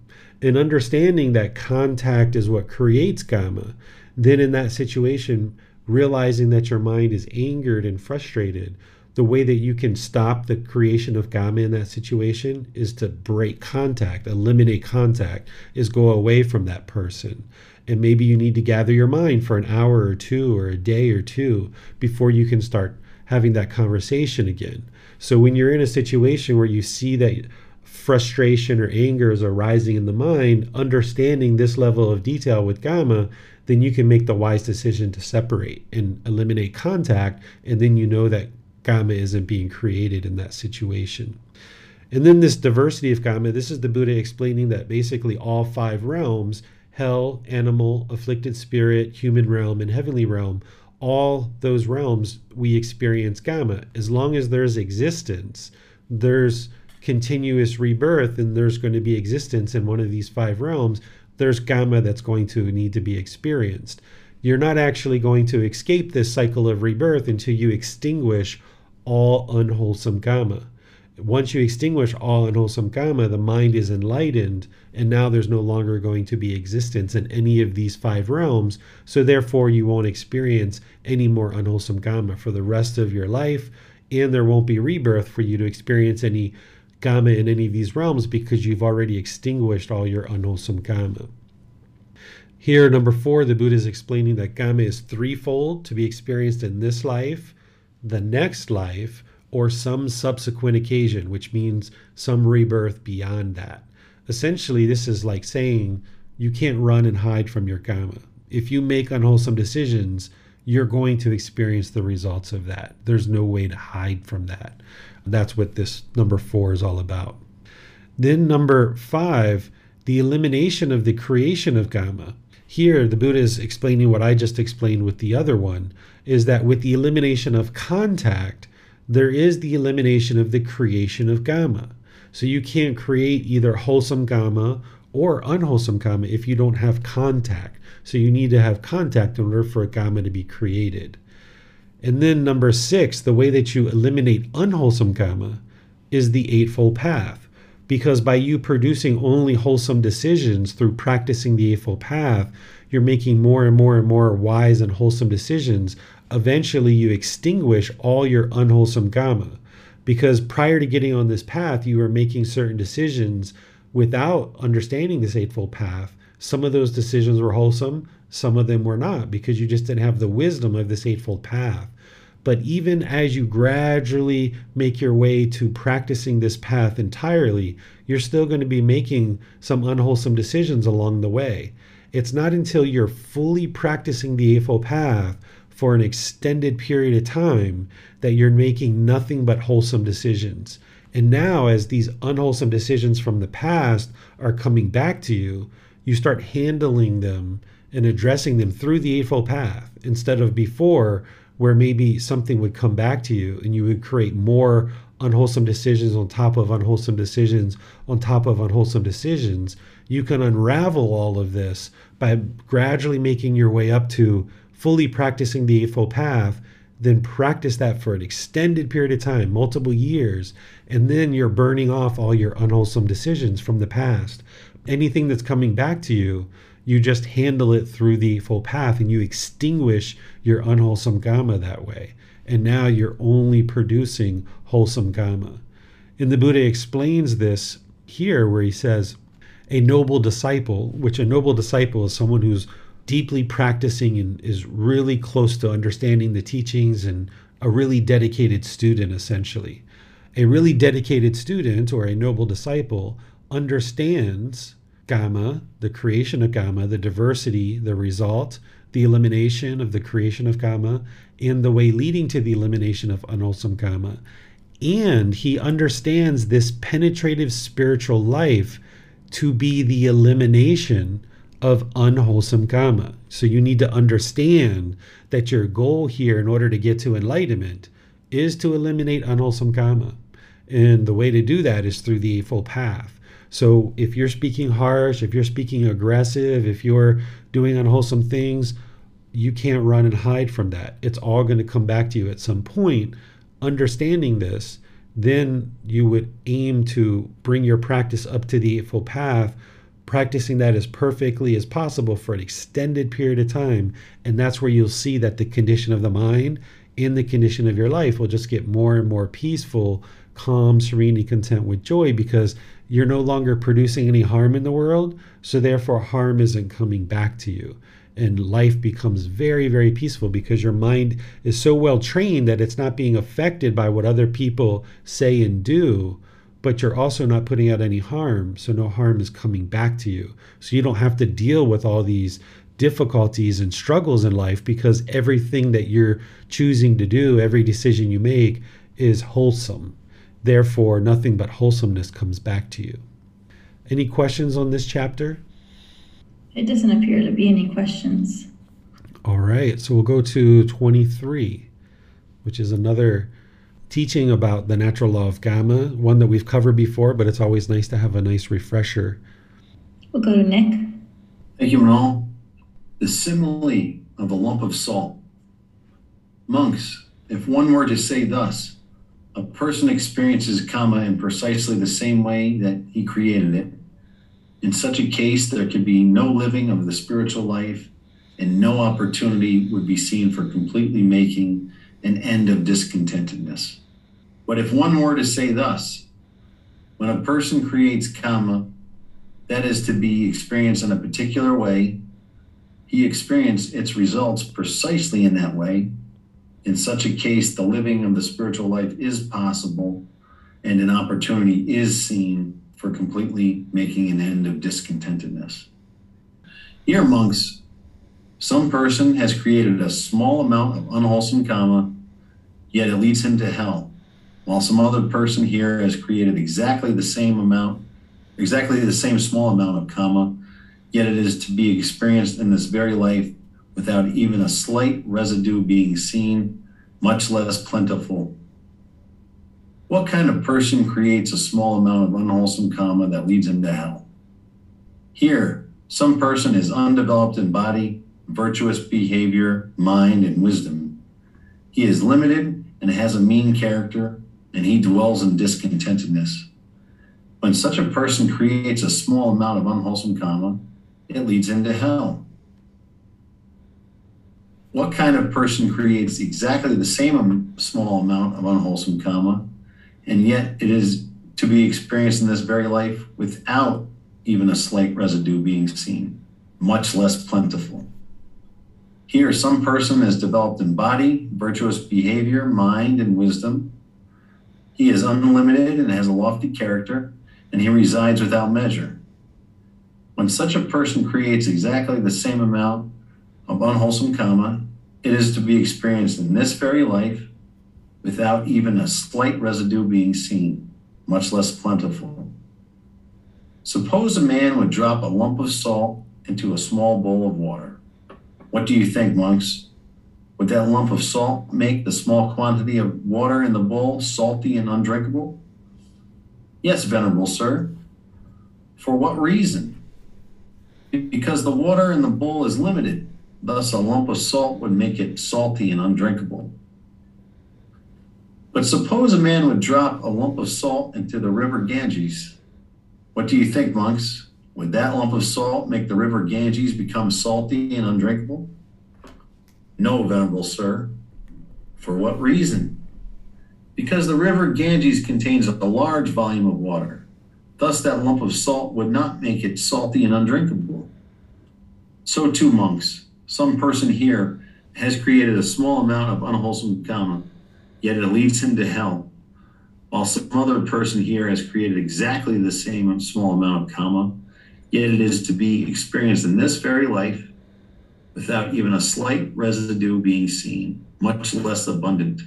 And understanding that contact is what creates karma, then in that situation, realizing that your mind is angered and frustrated, the way that you can stop the creation of karma in that situation is to break contact, eliminate contact, is go away from that person. And maybe you need to gather your mind for an hour or two or a day or two before you can start having that conversation again. So when you're in a situation where you see that frustration or anger is arising in the mind, understanding this level of detail with karma, then you can make the wise decision to separate and eliminate contact. And then you know that karma isn't being created in that situation. And then this diversity of karma, this is the Buddha explaining that basically all five realms hell, animal, afflicted spirit, human realm, and heavenly realm all those realms we experience karma. As long as there's existence, there's continuous rebirth, and there's going to be existence in one of these five realms, there's karma that's going to need to be experienced. You're not actually going to escape this cycle of rebirth until you extinguish all unwholesome karma. Once you extinguish all unwholesome karma, the mind is enlightened, and now there's no longer going to be existence in any of these five realms. So, therefore, you won't experience any more unwholesome karma for the rest of your life, and there won't be rebirth for you to experience any karma in any of these realms because you've already extinguished all your unwholesome karma. Here, number four, the Buddha is explaining that karma is threefold to be experienced in this life, the next life, or some subsequent occasion, which means some rebirth beyond that. Essentially, this is like saying you can't run and hide from your karma. If you make unwholesome decisions, you're going to experience the results of that. There's no way to hide from that. That's what this number four is all about. Then, number five, the elimination of the creation of karma. Here, the Buddha is explaining what I just explained with the other one is that with the elimination of contact, there is the elimination of the creation of karma. So you can't create either wholesome karma or unwholesome karma if you don't have contact. So you need to have contact in order for a karma to be created. And then number six, the way that you eliminate unwholesome karma is the Eightfold Path. Because by you producing only wholesome decisions through practicing the Eightfold Path, you're making more and more and more wise and wholesome decisions. Eventually, you extinguish all your unwholesome karma. Because prior to getting on this path, you were making certain decisions without understanding this Eightfold Path. Some of those decisions were wholesome, some of them were not, because you just didn't have the wisdom of this Eightfold Path. But even as you gradually make your way to practicing this path entirely, you're still going to be making some unwholesome decisions along the way. It's not until you're fully practicing the Eightfold Path for an extended period of time that you're making nothing but wholesome decisions. And now, as these unwholesome decisions from the past are coming back to you, you start handling them and addressing them through the Eightfold Path instead of before where maybe something would come back to you and you would create more unwholesome decisions on top of unwholesome decisions on top of unwholesome decisions, you can unravel all of this by gradually making your way up to fully practicing the Eightfold Path. Then practice that for an extended period of time, multiple years, and then you're burning off all your unwholesome decisions from the past. Anything that's coming back to you, you just handle it through the full path and you extinguish your unwholesome karma that way. And now you're only producing wholesome karma. And the Buddha explains this here where he says, a noble disciple, which a noble disciple is someone who's deeply practicing and is really close to understanding the teachings and a really dedicated student, essentially. A really dedicated student or a noble disciple understands karma, the creation of karma, the diversity, the result, the elimination of the creation of karma, and the way leading to the elimination of unwholesome karma. And he understands this penetrative spiritual life to be the elimination of unwholesome karma. So you need to understand that your goal here, in order to get to enlightenment, is to eliminate unwholesome karma. And the way to do that is through the Eightfold Path. So if you're speaking harsh, if you're speaking aggressive, if you're doing unwholesome things, you can't run and hide from that. It's all going to come back to you at some point. Understanding this, then you would aim to bring your practice up to the Eightfold Path, practicing that as perfectly as possible for an extended period of time. And that's where you'll see that the condition of the mind and the condition of your life will just get more and more peaceful, calm, serenity, content with joy because you're no longer producing any harm in the world, so therefore harm isn't coming back to you. And life becomes very, very peaceful because your mind is so well trained that it's not being affected by what other people say and do, but you're also not putting out any harm, so no harm is coming back to you. So you don't have to deal with all these difficulties and struggles in life because everything that you're choosing to do, every decision you make, is wholesome. Therefore, nothing but wholesomeness comes back to you. Any questions on this chapter? It doesn't appear to be any questions. All right, so we'll go to 23, which is another teaching about the natural law of karma, one that we've covered before, but it's always nice to have a nice refresher. We'll go to Nick. Thank you, Manal. The simile of a lump of salt. Monks, if one were to say thus, a person experiences karma in precisely the same way that he created it. In such a case, there could be no living of the spiritual life, and no opportunity would be seen for completely making an end of discontentedness. But if one were to say thus, when a person creates karma, that is to be experienced in a particular way, he experienced its results precisely in that way, in such a case, the living of the spiritual life is possible and an opportunity is seen for completely making an end of discontentedness. Here, monks, some person has created a small amount of unwholesome karma, yet it leads him to hell, while some other person here has created exactly the same amount, exactly the same small amount of karma, yet it is to be experienced in this very life without even a slight residue being seen, much less plentiful. What kind of person creates a small amount of unwholesome karma that leads him to hell? Here, some person is undeveloped in body, virtuous behavior, mind, and wisdom. He is limited and has a mean character, and he dwells in discontentedness. When such a person creates a small amount of unwholesome karma, it leads him to hell. What kind of person creates exactly the same small amount of unwholesome karma, and yet it is to be experienced in this very life without even a slight residue being seen, much less plentiful? Here, some person has developed in body, virtuous behavior, mind, and wisdom. He is unlimited and has a lofty character, and he resides without measure. When such a person creates exactly the same amount of unwholesome karma, it is to be experienced in this very life without even a slight residue being seen, much less plentiful. Suppose a man would drop a lump of salt into a small bowl of water. What do you think, monks? Would that lump of salt make the small quantity of water in the bowl salty and undrinkable? Yes, Venerable Sir. For what reason? Because the water in the bowl is limited. Thus, a lump of salt would make it salty and undrinkable. But suppose a man would drop a lump of salt into the river Ganges. What do you think, monks? Would that lump of salt make the river Ganges become salty and undrinkable? No, Venerable Sir. For what reason? Because the river Ganges contains a large volume of water. Thus, that lump of salt would not make it salty and undrinkable. So, too, monks, some person here has created a small amount of unwholesome karma, yet it leads him to hell, while some other person here has created exactly the same small amount of karma, yet it is to be experienced in this very life without even a slight residue being seen, much less abundant.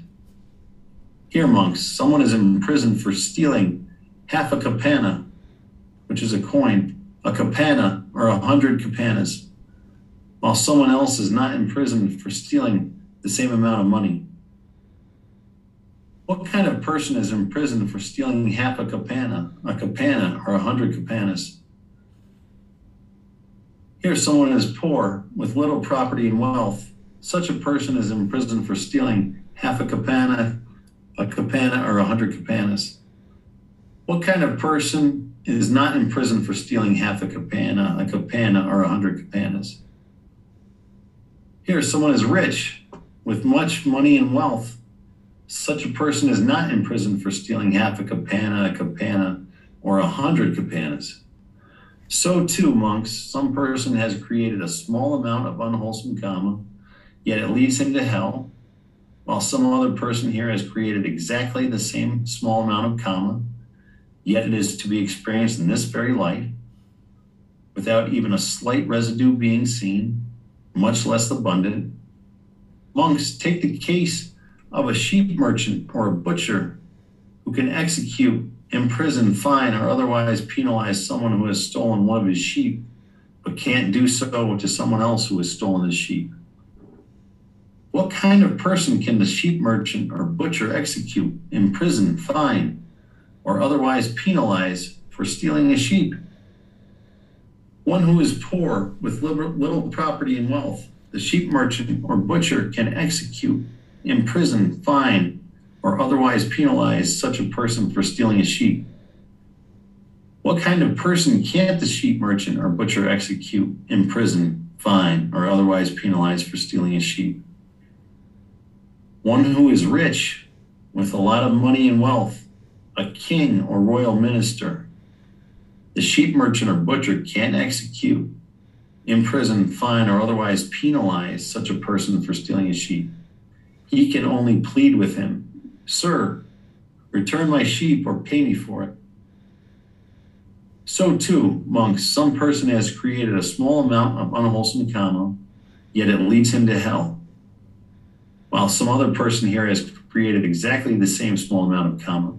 Here, monks, someone is imprisoned for stealing half a kapana, which is a coin, a kapana or a hundred kapanas, while someone else is not imprisoned for stealing the same amount of money. What kind of person is imprisoned for stealing half a kapana, a kapana, or a hundred kapanas? Here, someone is poor with little property and wealth. Such a person is imprisoned for stealing half a kapana, a kapana, or a hundred kapanas. What kind of person is not in prison for stealing half a kapana, a kapana, or a hundred kapanas? Here, someone is rich with much money and wealth. Such a person is not in prison for stealing half a kapana, a kapana, or a hundred kapanas. So, too, monks, some person has created a small amount of unwholesome karma, yet it leads him to hell, while some other person here has created exactly the same small amount of karma, yet it is to be experienced in this very life, without even a slight residue being seen, much less abundant. Monks, take the case of a sheep merchant or a butcher who can execute, imprison, fine, or otherwise penalize someone who has stolen one of his sheep, but can't do so to someone else who has stolen his sheep. What kind of person can the sheep merchant or butcher execute, imprison, fine, or otherwise penalize for stealing a sheep? One who is poor with little property and wealth, the sheep merchant or butcher can execute, imprison, fine, or otherwise penalize such a person for stealing a sheep. What kind of person can't the sheep merchant or butcher execute, imprison, fine, or otherwise penalize for stealing a sheep? One who is rich with a lot of money and wealth, a king or royal minister. The sheep merchant or butcher can't execute, imprison, fine, or otherwise penalize such a person for stealing a sheep. He can only plead with him Sir, return my sheep or pay me for it. So, too, monks, some person has created a small amount of unwholesome karma, yet it leads him to hell, while some other person here has created exactly the same small amount of karma,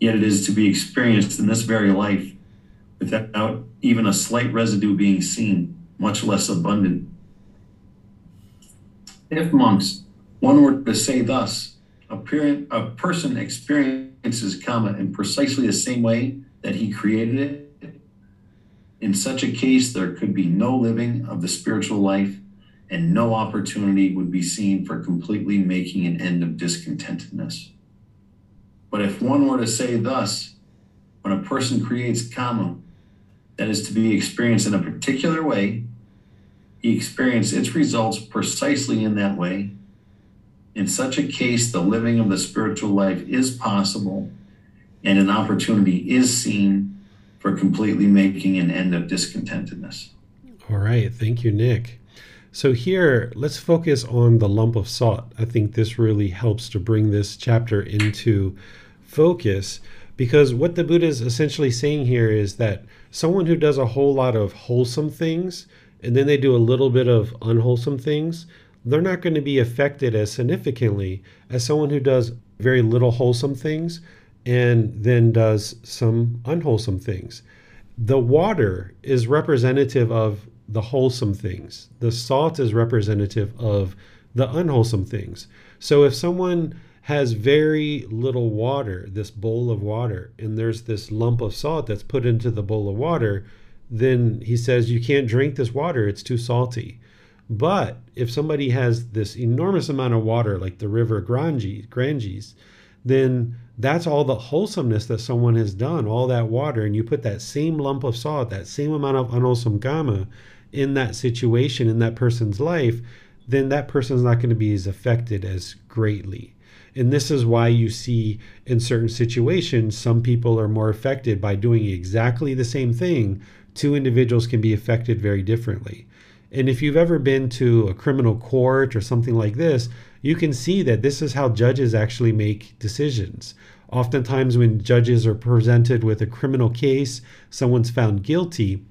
yet it is to be experienced in this very life without even a slight residue being seen, much less abundant. If monks, one were to say thus, a, a person experiences karma in precisely the same way that he created it, in such a case, there could be no living of the spiritual life and no opportunity would be seen for completely making an end of discontentedness. But if one were to say thus, when a person creates karma, that is to be experienced in a particular way, he experienced its results precisely in that way. In such a case, the living of the spiritual life is possible and an opportunity is seen for completely making an end of discontentedness. All right. Thank you, Nick. So, here, let's focus on the lump of salt. I think this really helps to bring this chapter into focus because what the Buddha is essentially saying here is that someone who does a whole lot of wholesome things and then they do a little bit of unwholesome things, they're not going to be affected as significantly as someone who does very little wholesome things and then does some unwholesome things. The water is representative of the wholesome things. The salt is representative of the unwholesome things. So if someone has very little water, this bowl of water, and there's this lump of salt that's put into the bowl of water, then he says you can't drink this water, it's too salty. But if somebody has this enormous amount of water, like the river Ganges, then that's all the wholesomeness that someone has done, all that water, and you put that same lump of salt, that same amount of unwholesome karma in that situation in that person's life, then that person's not going to be as affected as greatly. And this is why you see in certain situations, some people are more affected by doing exactly the same thing. Two individuals can be affected very differently. And if you've ever been to a criminal court or something like this, you can see that this is how judges actually make decisions. Oftentimes, when judges are presented with a criminal case, someone's found guilty,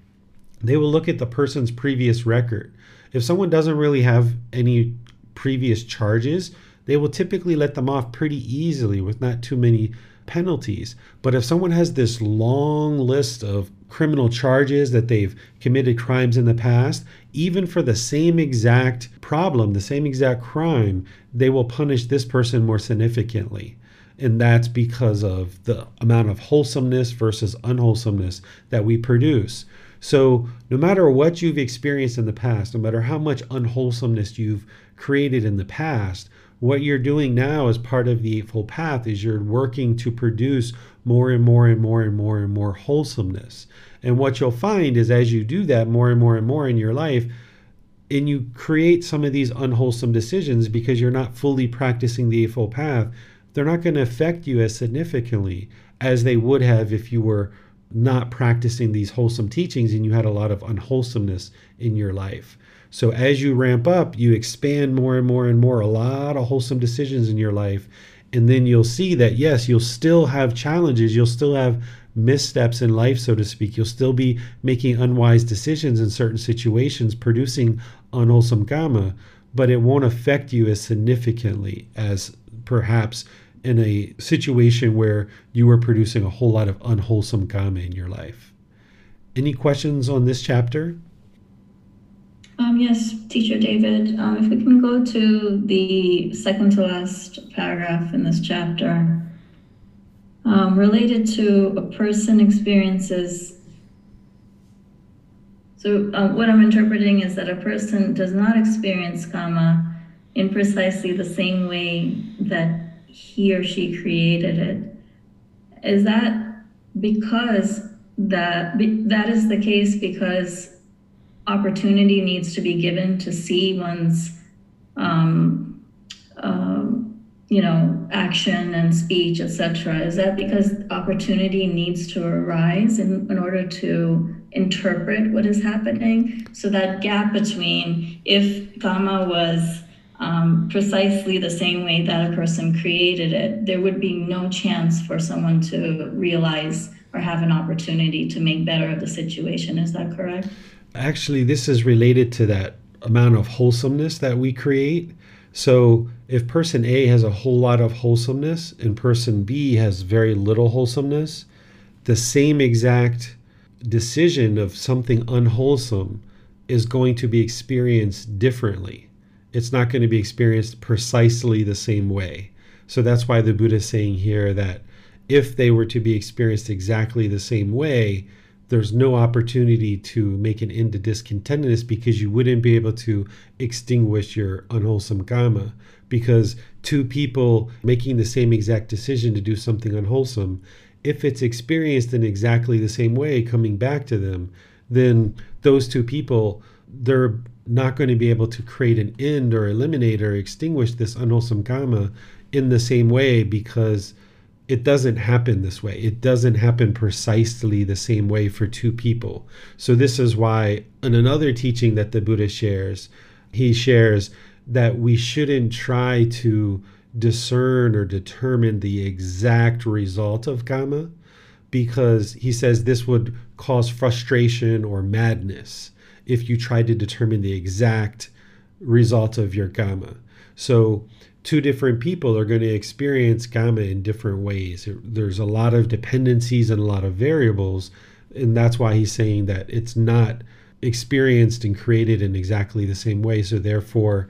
they will look at the person's previous record. If someone doesn't really have any previous charges, they will typically let them off pretty easily with not too many penalties. But if someone has this long list of criminal charges that they've committed crimes in the past, even for the same exact problem, the same exact crime, they will punish this person more significantly. And that's because of the amount of wholesomeness versus unwholesomeness that we produce. So, no matter what you've experienced in the past, no matter how much unwholesomeness you've created in the past, what you're doing now as part of the Eightfold Path is you're working to produce more and more and more and more and more wholesomeness. And what you'll find is as you do that more and more and more in your life, and you create some of these unwholesome decisions because you're not fully practicing the Eightfold Path, they're not going to affect you as significantly as they would have if you were not practicing these wholesome teachings and you had a lot of unwholesomeness in your life. So as you ramp up, you expand more and more and more, a lot of wholesome decisions in your life. And then you'll see that, yes, you'll still have challenges. You'll still have missteps in life, so to speak. You'll still be making unwise decisions in certain situations, producing unwholesome karma, but it won't affect you as significantly as perhaps in a situation where you were producing a whole lot of unwholesome karma in your life. Any questions on this chapter? Um, yes, Teacher David. Um, if we can go to the second to last paragraph in this chapter, um, related to a person experiences. So, uh, what I'm interpreting is that a person does not experience karma in precisely the same way that he or she created it. Is that because that that is the case because opportunity needs to be given to see one's um, um, you know action and speech etc is that because opportunity needs to arise in, in order to interpret what is happening so that gap between if karma was um, precisely the same way that a person created it, there would be no chance for someone to realize or have an opportunity to make better of the situation. Is that correct? Actually, this is related to that amount of wholesomeness that we create. So, if person A has a whole lot of wholesomeness and person B has very little wholesomeness, the same exact decision of something unwholesome is going to be experienced differently it's not going to be experienced precisely the same way. So that's why the Buddha is saying here that if they were to be experienced exactly the same way, there's no opportunity to make an end to discontentedness because you wouldn't be able to extinguish your unwholesome karma. Because two people making the same exact decision to do something unwholesome, if it's experienced in exactly the same way coming back to them, then those two people, they're not going to be able to create an end or eliminate or extinguish this unwholesome karma in the same way because it doesn't happen this way. It doesn't happen precisely the same way for two people. So, this is why, in another teaching that the Buddha shares, he shares that we shouldn't try to discern or determine the exact result of karma because he says this would cause frustration or madness if you try to determine the exact result of your karma. So, two different people are going to experience karma in different ways. There's a lot of dependencies and a lot of variables, and that's why he's saying that it's not experienced and created in exactly the same way. So therefore,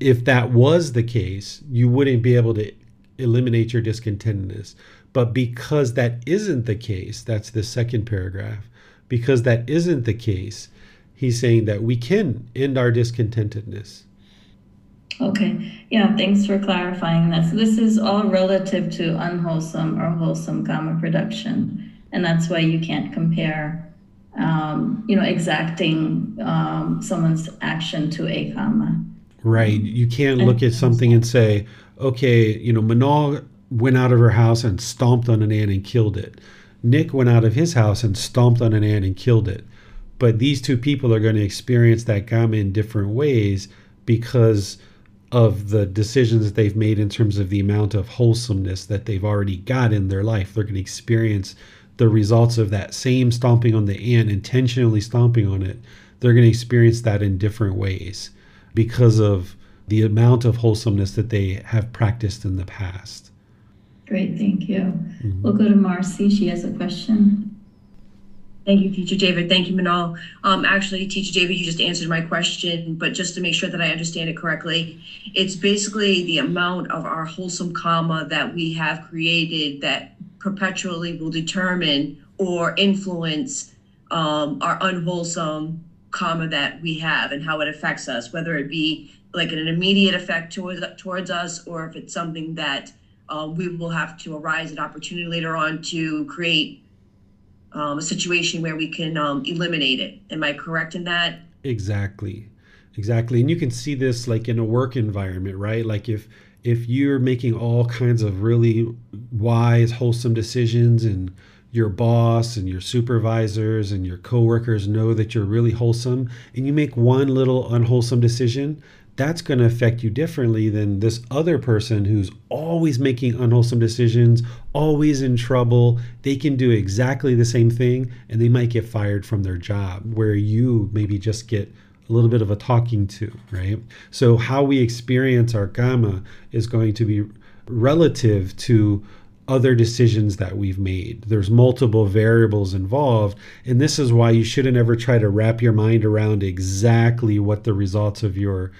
if that was the case, you wouldn't be able to eliminate your discontentedness. But because that isn't the case, that's the second paragraph. Because that isn't the case, he's saying that we can end our discontentedness Okay, yeah, thanks for clarifying that. So this is all relative to unwholesome or wholesome karma production, and that's why you can't compare, um, you know, exacting um, someone's action to a karma. Right. You can't look at something and say, okay, you know, Manal went out of her house and stomped on an ant and killed it. Nick went out of his house and stomped on an ant and killed it. But these two people are going to experience that karma in different ways because of the decisions that they've made in terms of the amount of wholesomeness that they've already got in their life. They're going to experience the results of that same stomping on the ant, intentionally stomping on it. They're going to experience that in different ways because of the amount of wholesomeness that they have practiced in the past. Great, thank you. Mm-hmm. We'll go to Marcy. She has a question. Thank you, Teacher David. Thank you, Manal. Um, actually, Teacher David, you just answered my question, but just to make sure that I understand it correctly, it's basically the amount of our wholesome karma that we have created that perpetually will determine or influence um, our unwholesome karma that we have and how it affects us, whether it be like an immediate effect towards towards us, or if it's something that uh, we will have to arise an opportunity later on to create um, a situation where we can um, eliminate it. Am I correct in that? Exactly, exactly. And you can see this like in a work environment, right? Like if if you're making all kinds of really wise, wholesome decisions and your boss and your supervisors and your coworkers know that you're really wholesome and you make one little unwholesome decision, that's going to affect you differently than this other person who's always making unwholesome decisions, always in trouble. They can do exactly the same thing and they might get fired from their job, where you maybe just get a little bit of a talking to, right? So, how we experience our karma is going to be relative to other decisions that we've made. There's multiple variables involved, and this is why you shouldn't ever try to wrap your mind around exactly what the results of your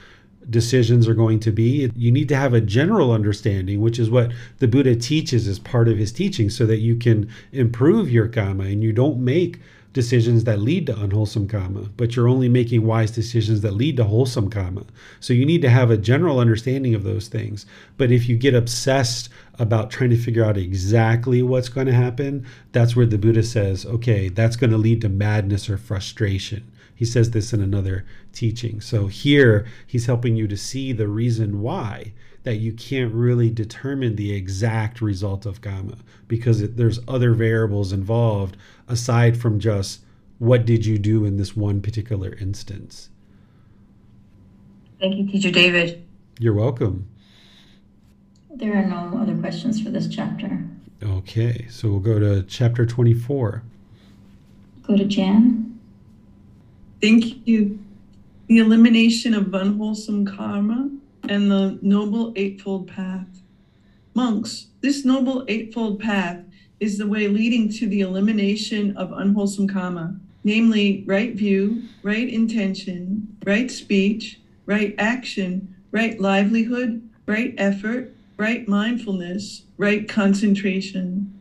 decisions are going to be. You need to have a general understanding, which is what the Buddha teaches as part of his teaching, so that you can improve your karma and you don't make decisions that lead to unwholesome karma, but you're only making wise decisions that lead to wholesome karma. So you need to have a general understanding of those things. But if you get obsessed about trying to figure out exactly what's going to happen, that's where the Buddha says, okay, that's going to lead to madness or frustration. He says this in another teaching. So here he's helping you to see the reason why that you can't really determine the exact result of karma because it, there's other variables involved aside from just what did you do in this one particular instance. Thank you, Teacher David. You're welcome. There are no other questions for this chapter. Okay, so we'll go to chapter 24. Go to Jan. Thank you. The elimination of unwholesome karma and the Noble Eightfold Path. Monks, this Noble Eightfold Path is the way leading to the elimination of unwholesome karma, namely right view, right intention, right speech, right action, right livelihood, right effort, right mindfulness, right concentration.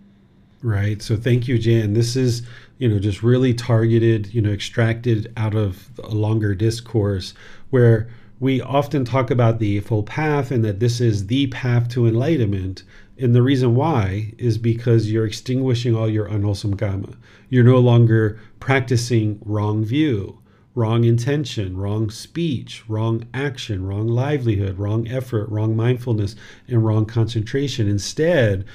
Right. So thank you, Jan. This is, you know, just really targeted, you know, extracted out of a longer discourse where we often talk about the Eightfold Path and that this is the path to enlightenment. And the reason why is because you're extinguishing all your unwholesome karma. You're no longer practicing wrong view, wrong intention, wrong speech, wrong action, wrong livelihood, wrong effort, wrong mindfulness, and wrong concentration. Instead,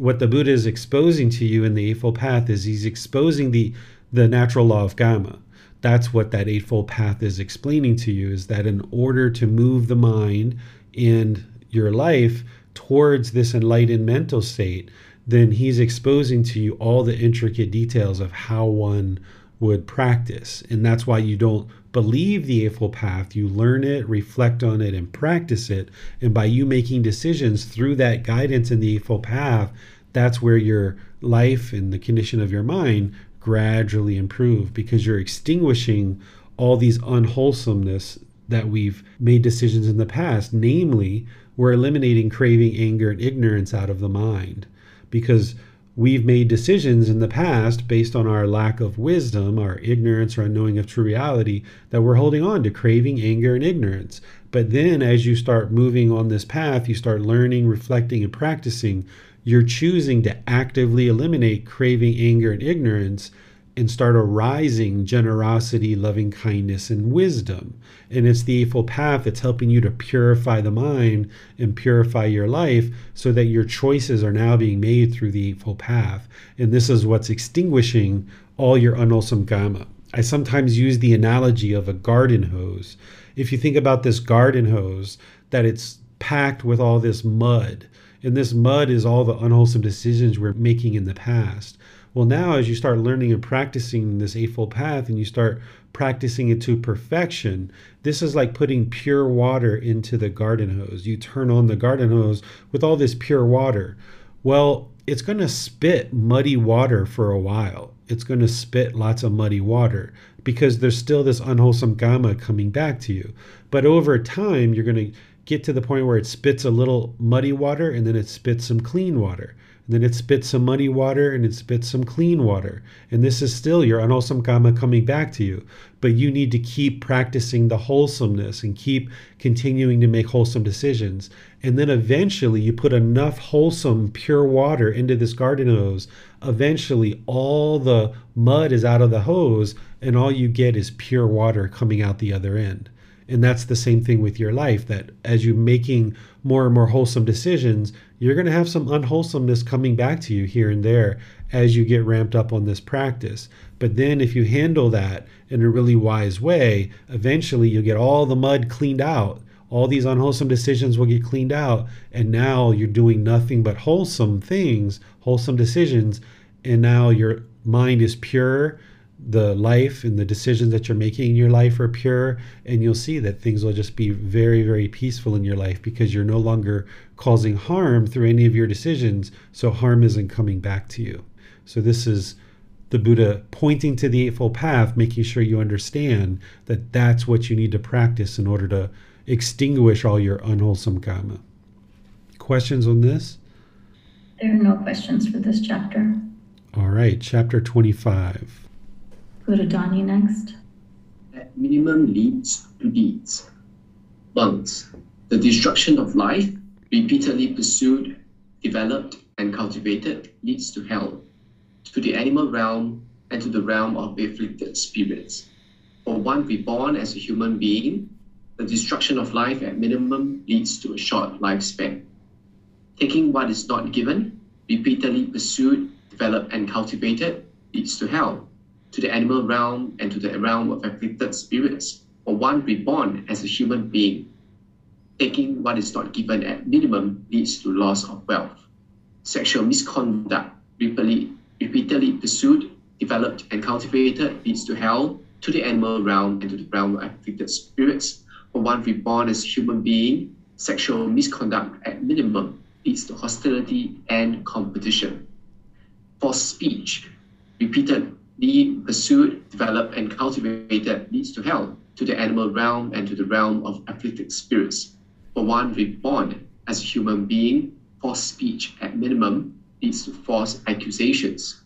what the Buddha is exposing to you in the Eightfold Path is he's exposing the, the natural law of karma. That's what that eightfold path is explaining to you is that in order to move the mind in your life towards this enlightened mental state then he's exposing to you all the intricate details of how one would practice. And that's why you don't believe the eightfold path you learn it reflect on it and practice it and by you making decisions through that guidance in the eightfold path that's where your life and the condition of your mind gradually improve because you're extinguishing all these unwholesomeness that we've made decisions in the past. Namely, we're eliminating craving, anger, and ignorance out of the mind because we've made decisions in the past based on our lack of wisdom, our ignorance or unknowing of true reality, that we're holding on to craving, anger, and ignorance. But then as you start moving on this path, you start learning, reflecting, and practicing, you're choosing to actively eliminate craving, anger, and ignorance and start arising generosity, loving kindness, and wisdom. And it's the Eightfold Path that's helping you to purify the mind and purify your life so that your choices are now being made through the Eightfold Path. And this is what's extinguishing all your unwholesome karma. I sometimes use the analogy of a garden hose. If you think about this garden hose, that it's packed with all this mud and this mud is all the unwholesome decisions we're making in the past. Well, now as you start learning and practicing this Eightfold Path and you start practicing it to perfection, this is like putting pure water into the garden hose. You turn on the garden hose with all this pure water. Well, it's going to spit muddy water for a while. It's going to spit lots of muddy water because there's still this unwholesome karma coming back to you. But over time, you're going to get to the point where it spits a little muddy water and then it spits some clean water. Then it spits some muddy water and it spits some clean water. And this is still your karma coming back to you. But you need to keep practicing the wholesomeness and keep continuing to make wholesome decisions. And then eventually you put enough wholesome, pure water into this garden hose. Eventually, all the mud is out of the hose, and all you get is pure water coming out the other end. And that's the same thing with your life that as you're making more and more wholesome decisions, you're going to have some unwholesomeness coming back to you here and there as you get ramped up on this practice. But then if you handle that in a really wise way, eventually you'll get all the mud cleaned out. All these unwholesome decisions will get cleaned out. And now you're doing nothing but wholesome things, wholesome decisions. And now your mind is pure the life and the decisions that you're making in your life are pure and you'll see that things will just be very very peaceful in your life because you're no longer causing harm through any of your decisions so harm isn't coming back to you so this is the buddha pointing to the eightfold path making sure you understand that that's what you need to practice in order to extinguish all your unwholesome karma questions on this there are no questions for this chapter all right chapter 25 Go to Donnie next. At minimum leads to deeds. Monks, the destruction of life, repeatedly pursued, developed, and cultivated, leads to hell, to the animal realm, and to the realm of afflicted spirits. For one reborn as a human being, the destruction of life at minimum leads to a short lifespan. Taking what is not given, repeatedly pursued, developed, and cultivated, leads to hell, to the animal realm and to the realm of afflicted spirits, or one reborn as a human being. Taking what is not given at minimum leads to loss of wealth. Sexual misconduct, repeatedly, repeatedly pursued, developed, and cultivated leads to hell, to the animal realm, and to the realm of afflicted spirits. For one reborn as human being, sexual misconduct at minimum leads to hostility and competition. False speech, repeated being pursued, developed, and cultivated leads to hell, to the animal realm and to the realm of afflicted spirits. For one reborn as a human being, false speech at minimum leads to false accusations.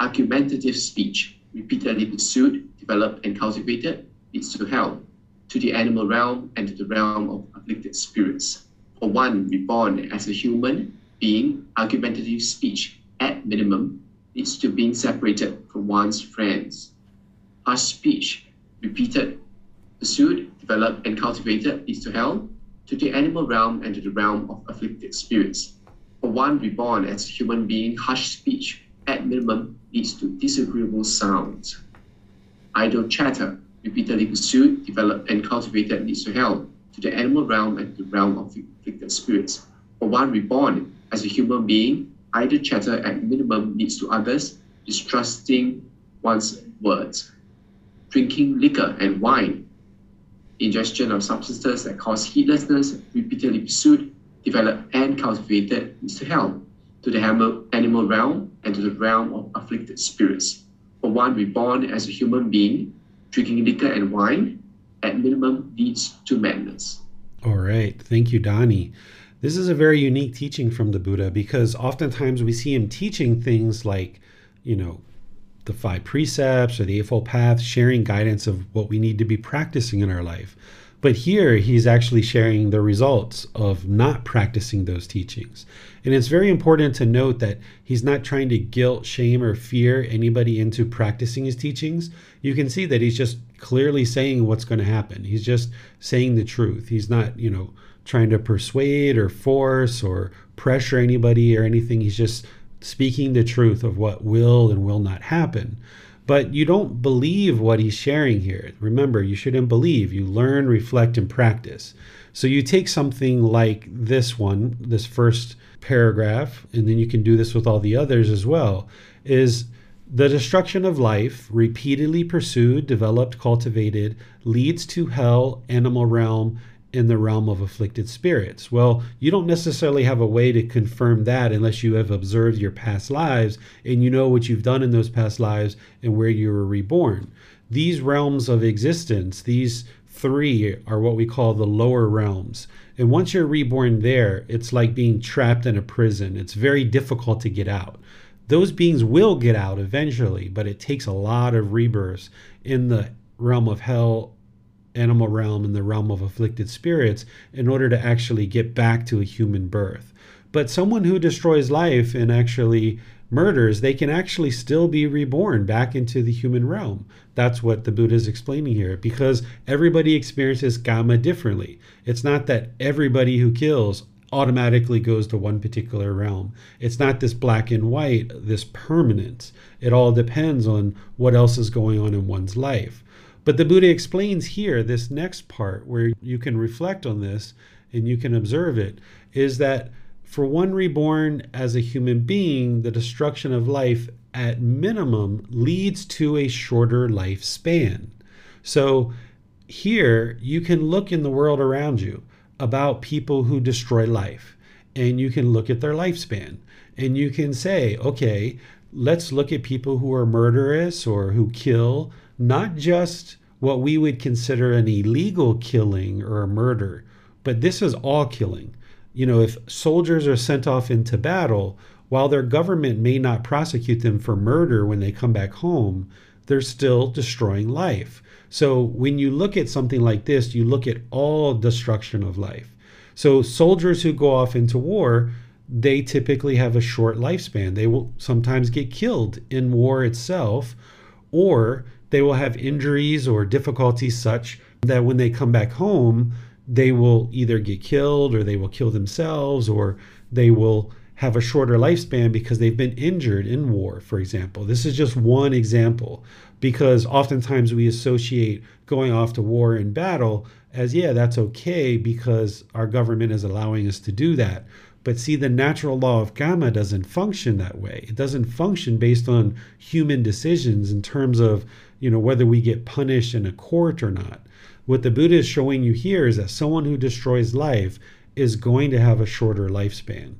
Argumentative speech, repeatedly pursued, developed, and cultivated, leads to hell, to the animal realm, and to the realm of afflicted spirits. For one reborn as a human being, argumentative speech, at minimum, leads to being separated from one's friends. Harsh speech, repeated, pursued, developed, and cultivated, leads to hell, to the animal realm, and to the realm of afflicted spirits. For one reborn as a human being, harsh speech, at minimum, leads to disagreeable sounds. Idle chatter, repeatedly pursued, developed, and cultivated, leads to hell, to the animal realm, and the realm of afflicted spirits. For one reborn as a human being, idle chatter at minimum leads to others distrusting one's words. Drinking liquor and wine, ingestion of substances that cause heedlessness, repeatedly pursued, developed, and cultivated leads to hell, to the animal realm, and to the realm of afflicted spirits. For one reborn as a human being, drinking liquor and wine at minimum leads to madness. All right. Thank you, Donnie. This is a very unique teaching from the Buddha because oftentimes we see him teaching things like, you know, the five precepts or the Eightfold Path, sharing guidance of what we need to be practicing in our life. But here he's actually sharing the results of not practicing those teachings. And it's very important to note that he's not trying to guilt, shame, or fear anybody into practicing his teachings. You can see that he's just clearly saying what's going to happen. He's just saying the truth. He's not, you know, trying to persuade or force or pressure anybody or anything. He's just speaking the truth of what will and will not happen. But you don't believe what he's sharing here. Remember, you shouldn't believe. You learn, reflect, and practice. So you take something like this one, this first paragraph, and then you can do this with all the others as well, is the destruction of life, repeatedly pursued, developed, cultivated, leads to hell, animal realm, in the realm of afflicted spirits. Well, you don't necessarily have a way to confirm that unless you have observed your past lives and you know what you've done in those past lives and where you were reborn. These realms of existence, these three, are what we call the lower realms. And once you're reborn there, it's like being trapped in a prison. It's very difficult to get out. Those beings will get out eventually, but it takes a lot of rebirths in the realm of hell animal realm and the realm of afflicted spirits in order to actually get back to a human birth. But someone who destroys life and actually murders, they can actually still be reborn back into the human realm. That's what the Buddha is explaining here because everybody experiences karma differently. It's not that everybody who kills automatically goes to one particular realm. It's not this black and white, this permanence. It all depends on what else is going on in one's life. But the Buddha explains here, this next part where you can reflect on this and you can observe it, is that for one reborn as a human being, the destruction of life at minimum leads to a shorter lifespan. So here you can look in the world around you about people who destroy life and you can look at their lifespan and you can say, okay, let's look at people who are murderous or who kill not just what we would consider an illegal killing or a murder, but this is all killing. You know, if soldiers are sent off into battle, while their government may not prosecute them for murder when they come back home, they're still destroying life. So when you look at something like this, you look at all destruction of life. So soldiers who go off into war, they typically have a short lifespan. They will sometimes get killed in war itself, or they will have injuries or difficulties such that when they come back home, they will either get killed or they will kill themselves or they will have a shorter lifespan because they've been injured in war, for example. This is just one example because oftentimes we associate going off to war in battle as, yeah, that's okay because our government is allowing us to do that. But see, the natural law of karma doesn't function that way. It doesn't function based on human decisions in terms of, you know, whether we get punished in a court or not. What the Buddha is showing you here is that someone who destroys life is going to have a shorter lifespan.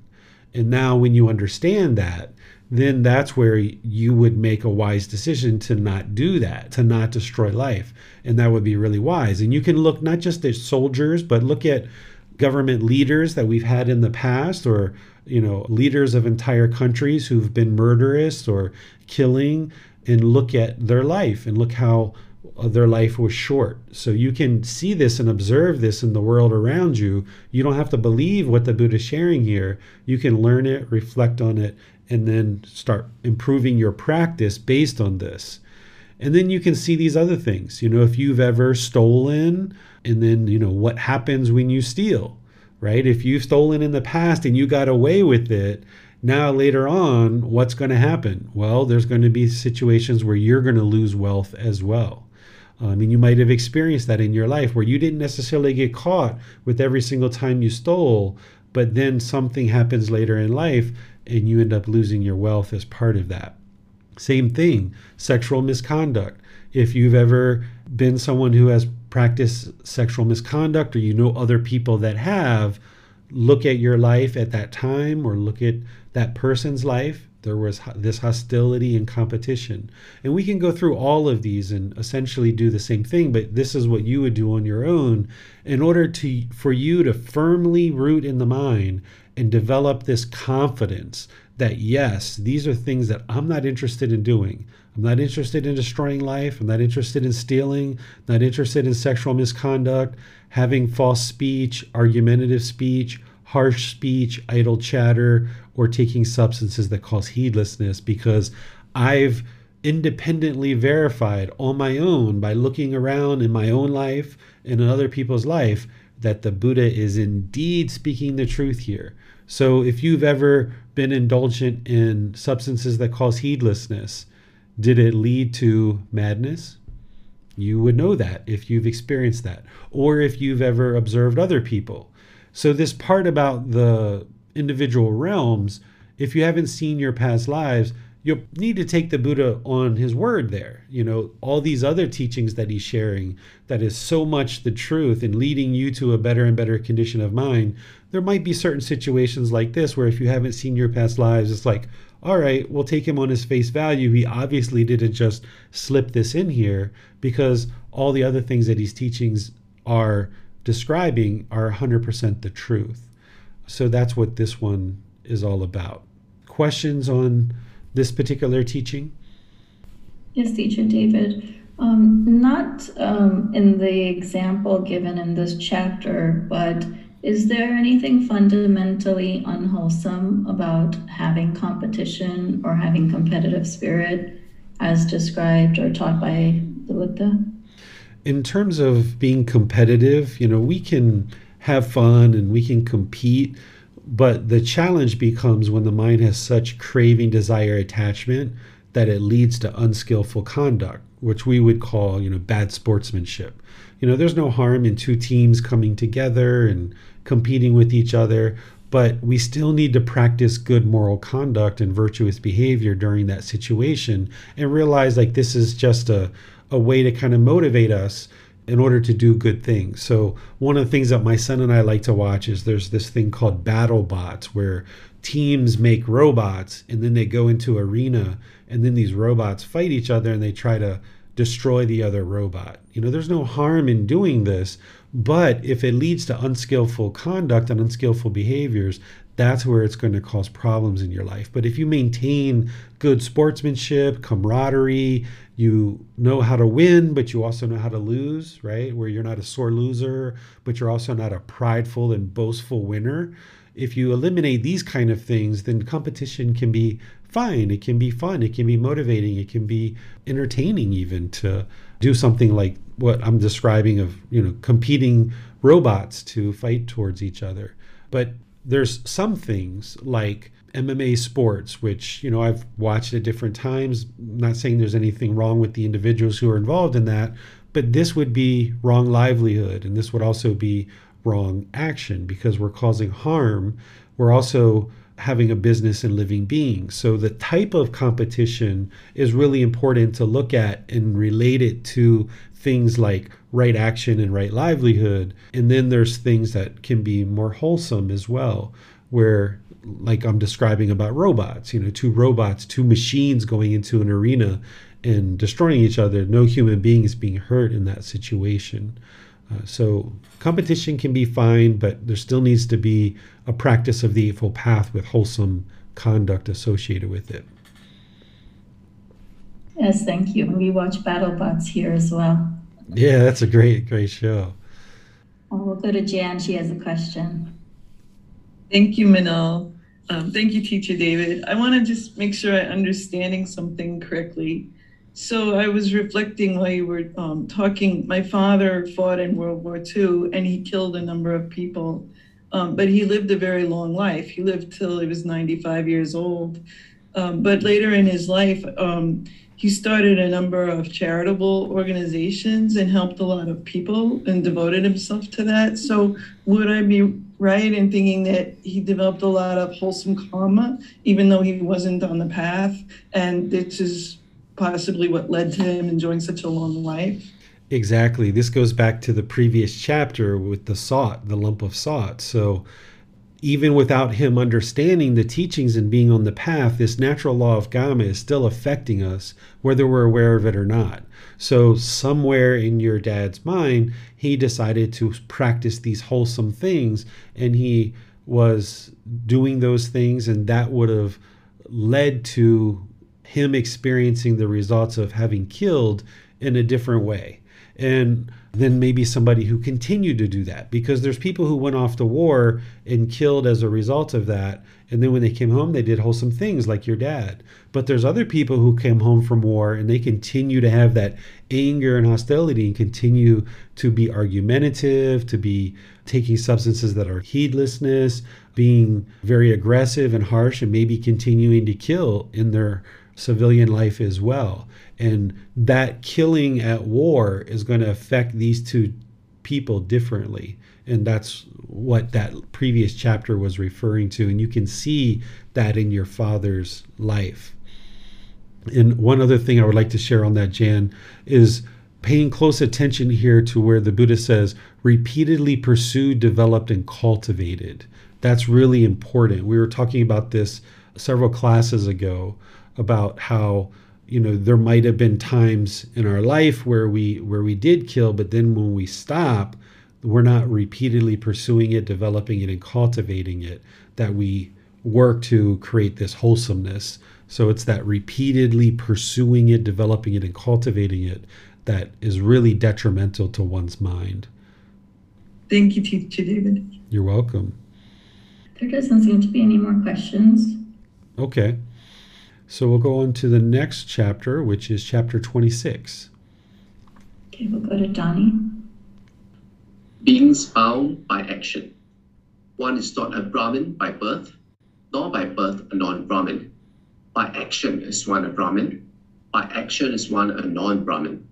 And now, when you understand that, then that's where you would make a wise decision to not do that, to not destroy life. And that would be really wise. And you can look not just at soldiers, but look at government leaders that we've had in the past or you know leaders of entire countries who've been murderous or killing and look at their life and look how uh, their life was short. So you can see this and observe this in the world around you. You don't have to believe what the Buddha is sharing here. You can learn it, reflect on it, and then start improving your practice based on this. And then you can see these other things. You know, if you've ever stolen, and then, you know, what happens when you steal, right? If you've stolen in the past and you got away with it, now later on, what's going to happen? Well, there's going to be situations where you're going to lose wealth as well. I mean, you might have experienced that in your life where you didn't necessarily get caught with every single time you stole, but then something happens later in life and you end up losing your wealth as part of that. Same thing, sexual misconduct. If you've ever been someone who has practiced sexual misconduct or you know other people that have, look at your life at that time or look at that person's life there was this hostility and competition. And we can go through all of these and essentially do the same thing, but this is what you would do on your own in order to for you to firmly root in the mind and develop this confidence that yes, these are things that I'm not interested in doing. I'm not interested in destroying life. I'm not interested in stealing, not interested in sexual misconduct, having false speech, argumentative speech, harsh speech, idle chatter, or taking substances that cause heedlessness because I've independently verified on my own by looking around in my own life and in other people's life that the Buddha is indeed speaking the truth here. So if you've ever been indulgent in substances that cause heedlessness, did it lead to madness? You would know that if you've experienced that, or if you've ever observed other people. So, this part about the individual realms, if you haven't seen your past lives, you'll need to take the Buddha on his word there. You know, all these other teachings that he's sharing that is so much the truth and leading you to a better and better condition of mind. There might be certain situations like this where if you haven't seen your past lives, it's like, all right, we'll take him on his face value. He obviously didn't just slip this in here because all the other things that he's teachings are describing are 100% the truth. So that's what this one is all about. Questions on this particular teaching? Yes, teacher David. Um, not um, in the example given in this chapter, but is there anything fundamentally unwholesome about having competition or having competitive spirit as described or taught by the Buddha? In terms of being competitive, you know, we can have fun and we can compete, but the challenge becomes when the mind has such craving, desire, attachment that it leads to unskillful conduct, which we would call, you know, bad sportsmanship. You know, there's no harm in two teams coming together and competing with each other, but we still need to practice good moral conduct and virtuous behavior during that situation and realize like this is just a a way to kind of motivate us in order to do good things. So one of the things that my son and I like to watch is there's this thing called BattleBots where teams make robots and then they go into arena and then these robots fight each other and they try to destroy the other robot. You know, there's no harm in doing this, but if it leads to unskillful conduct and unskillful behaviors, that's where it's going to cause problems in your life. But if you maintain good sportsmanship, camaraderie, you know how to win, but you also know how to lose, right? Where you're not a sore loser, but you're also not a prideful and boastful winner. If you eliminate these kind of things, then competition can be fine. It can be fun. It can be motivating. It can be entertaining even to do something like what I'm describing of, you know, competing robots to fight towards each other. But there's some things like MMA sports, which, you know, I've watched at different times. I'm not saying there's anything wrong with the individuals who are involved in that, but this would be wrong livelihood and this would also be wrong action because we're causing harm. We're also having a business and living beings. So the type of competition is really important to look at and relate it to things like right action and right livelihood. And then there's things that can be more wholesome as well, where like I'm describing about robots, you know, two robots, two machines going into an arena and destroying each other. No human being is being hurt in that situation. Uh, so competition can be fine, but there still needs to be a practice of the Eightfold Path with wholesome conduct associated with it. Yes, thank you. We watch BattleBots here as well. Yeah, that's a great, great show. Oh, we'll go to Jan. She has a question. Thank you, Manal. Um, thank you, Teacher David. I want to just make sure I'm understanding something correctly. So I was reflecting while you were um, talking. My father fought in World War II and he killed a number of people, um, but he lived a very long life. He lived till he was 95 years old. Um, but later in his life, um, he started a number of charitable organizations and helped a lot of people and devoted himself to that. So, would I be right in thinking that he developed a lot of wholesome karma, even though he wasn't on the path? And this is possibly what led to him enjoying such a long life? Exactly. This goes back to the previous chapter with the salt, the lump of salt. So, even without him understanding the teachings and being on the path, this natural law of karma is still affecting us, whether we're aware of it or not. So, somewhere in your dad's mind, he decided to practice these wholesome things, and he was doing those things, and that would have led to him experiencing the results of having killed in a different way. And then maybe somebody who continued to do that because there's people who went off to war and killed as a result of that and then when they came home they did wholesome things like your dad but there's other people who came home from war and they continue to have that anger and hostility and continue to be argumentative to be taking substances that are heedlessness being very aggressive and harsh and maybe continuing to kill in their civilian life as well. And that killing at war is going to affect these two people differently. And that's what that previous chapter was referring to. And you can see that in your father's life. And one other thing I would like to share on that, Jan, is paying close attention here to where the Buddha says, repeatedly pursued, developed, and cultivated. That's really important. We were talking about this several classes ago about how you know there might have been times in our life where we where we did kill but then when we stop we're not repeatedly pursuing it developing it and cultivating it that we work to create this wholesomeness. So it's that repeatedly pursuing it developing it and cultivating it that is really detrimental to one's mind. Thank you teacher david. You're welcome. There doesn't seem to be any more questions. Okay so we'll go on to the next chapter, which is chapter 26. Okay, we'll go to Donnie. Beings bound by action. One is not a Brahmin by birth, nor by birth a non Brahmin. By action is one a Brahmin, by action is one a non Brahmin.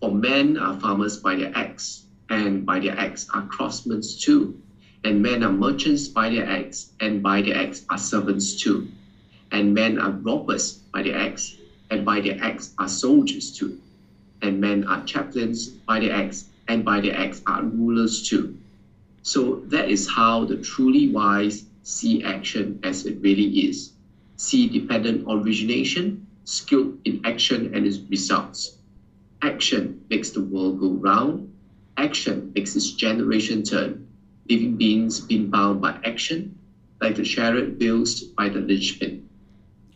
For men are farmers by their acts, and by their acts are craftsmen too. And men are merchants by their acts, and by their acts are servants too and men are robbers by their acts, and by their acts are soldiers too. And men are chaplains by their acts, and by their acts are rulers too. So that is how the truly wise see action as it really is. See dependent origination, skilled in action and its results. Action makes the world go round. Action makes its generation turn. Living beings being bound by action, like the chariot built by the linchpin.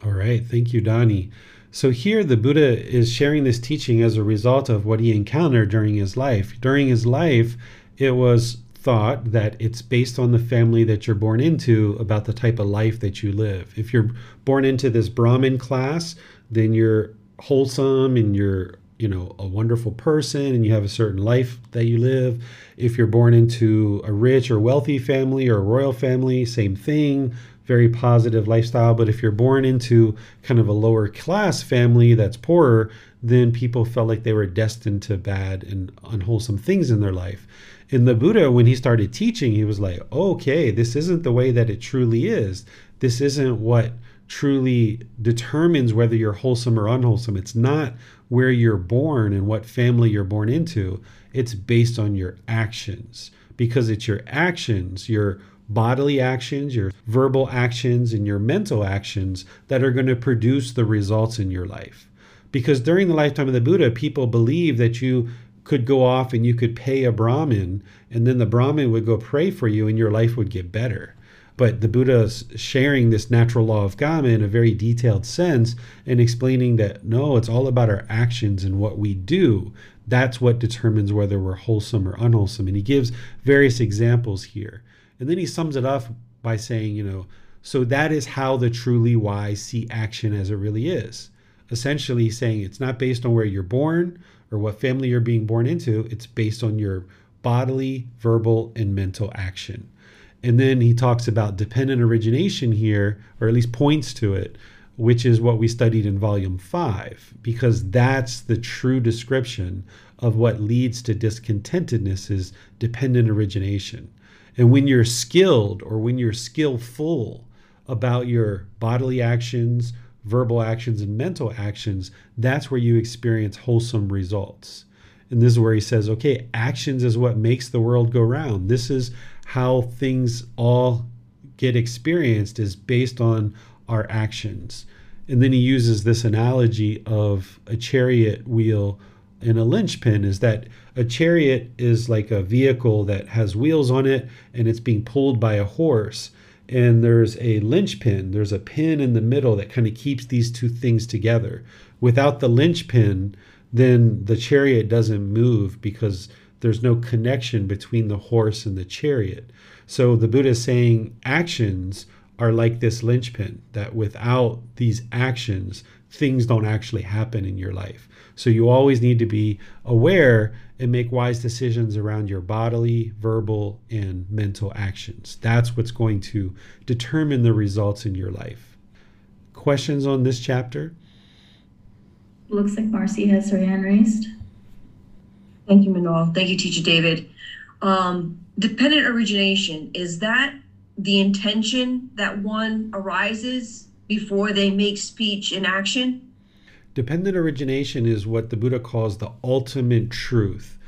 All right. Thank you, Donnie. So here the Buddha is sharing this teaching as a result of what he encountered during his life. During his life, it was thought that it's based on the family that you're born into about the type of life that you live. If you're born into this Brahmin class, then you're wholesome and you're you know a wonderful person and you have a certain life that you live if you're born into a rich or wealthy family or a royal family same thing very positive lifestyle. But if you're born into kind of a lower class family that's poorer, then people felt like they were destined to bad and unwholesome things in their life. In the Buddha, when he started teaching, he was like, okay, this isn't the way that it truly is. This isn't what truly determines whether you're wholesome or unwholesome. It's not where you're born and what family you're born into. It's based on your actions because it's your actions, your bodily actions, your verbal actions, and your mental actions that are going to produce the results in your life. Because during the lifetime of the Buddha, people believe that you could go off and you could pay a Brahmin, and then the Brahmin would go pray for you, and your life would get better. But the Buddha is sharing this natural law of karma in a very detailed sense and explaining that no, it's all about our actions and what we do. That's what determines whether we're wholesome or unwholesome. And he gives various examples here. And then he sums it up by saying, you know, so that is how the truly wise see action as it really is. Essentially saying it's not based on where you're born or what family you're being born into, it's based on your bodily, verbal, and mental action. And then he talks about dependent origination here, or at least points to it, which is what we studied in volume five, because that's the true description of what leads to discontentedness is dependent origination. And when you're skilled or when you're skillful about your bodily actions, verbal actions, and mental actions, that's where you experience wholesome results. And this is where he says, okay, actions is what makes the world go round. This is how things all get experienced is based on our actions. And then he uses this analogy of a chariot wheel and a linchpin is that a chariot is like a vehicle that has wheels on it and it's being pulled by a horse. And there's a linchpin, there's a pin in the middle that kind of keeps these two things together. Without the linchpin, then the chariot doesn't move because there's no connection between the horse and the chariot. So the Buddha is saying actions are like this linchpin, that without these actions, things don't actually happen in your life. So you always need to be aware and make wise decisions around your bodily, verbal, and mental actions. That's what's going to determine the results in your life. Questions on this chapter? Looks like Marcy has her hand raised. Thank you, Manal. Thank you, Teacher David. Um, dependent origination, is that the intention that one arises before they make speech and action? Dependent origination is what the Buddha calls the ultimate truth.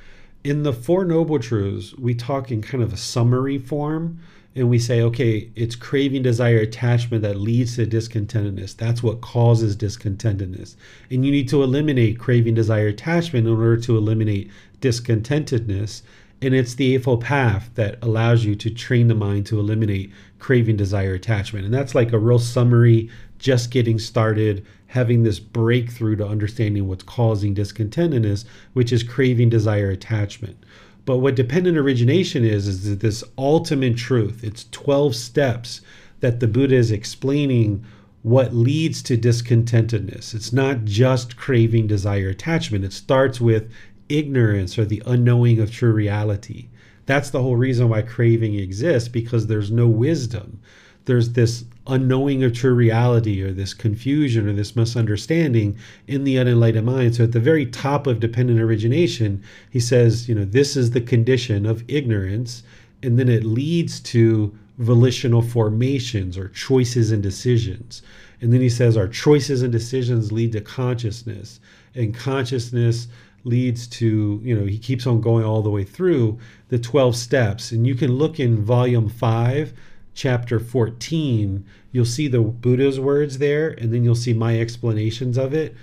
In the Four Noble Truths, we talk in kind of a summary form and we say, okay, it's craving, desire, attachment that leads to discontentedness. That's what causes discontentedness. And you need to eliminate craving, desire, attachment in order to eliminate discontentedness. And it's the Eightfold Path that allows you to train the mind to eliminate craving, desire, attachment. And that's like a real summary, just getting started, having this breakthrough to understanding what's causing discontentedness, which is craving, desire, attachment. But what dependent origination is, is this ultimate truth. It's 12 steps that the Buddha is explaining what leads to discontentedness. It's not just craving, desire, attachment. It starts with ignorance or the unknowing of true reality. That's the whole reason why craving exists because there's no wisdom. There's this unknowing of true reality or this confusion or this misunderstanding in the unenlightened mind. So at the very top of dependent origination, he says, you know, this is the condition of ignorance. And then it leads to volitional formations or choices and decisions. And then he says, our choices and decisions lead to consciousness. And consciousness leads to, you know, he keeps on going all the way through the 12 steps. And you can look in volume five, chapter 14, you'll see the Buddha's words there, and then you'll see my explanations of it.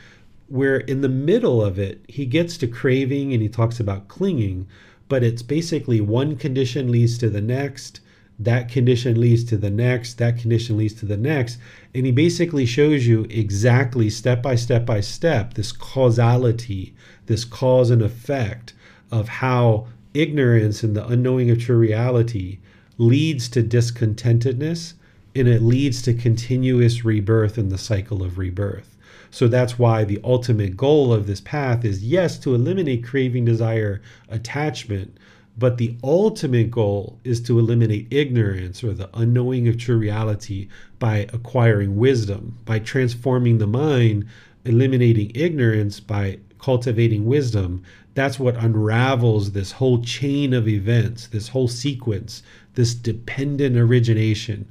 Where in the middle of it, he gets to craving and he talks about clinging, but it's basically one condition leads to the next, that condition leads to the next, that condition leads to the next. And he basically shows you exactly step by step by step this causality, this cause and effect of how ignorance and the unknowing of true reality leads to discontentedness and it leads to continuous rebirth in the cycle of rebirth. So that's why the ultimate goal of this path is yes, to eliminate craving, desire, attachment, but the ultimate goal is to eliminate ignorance or the unknowing of true reality by acquiring wisdom, by transforming the mind, eliminating ignorance by cultivating wisdom. That's what unravels this whole chain of events, this whole sequence, this dependent origination.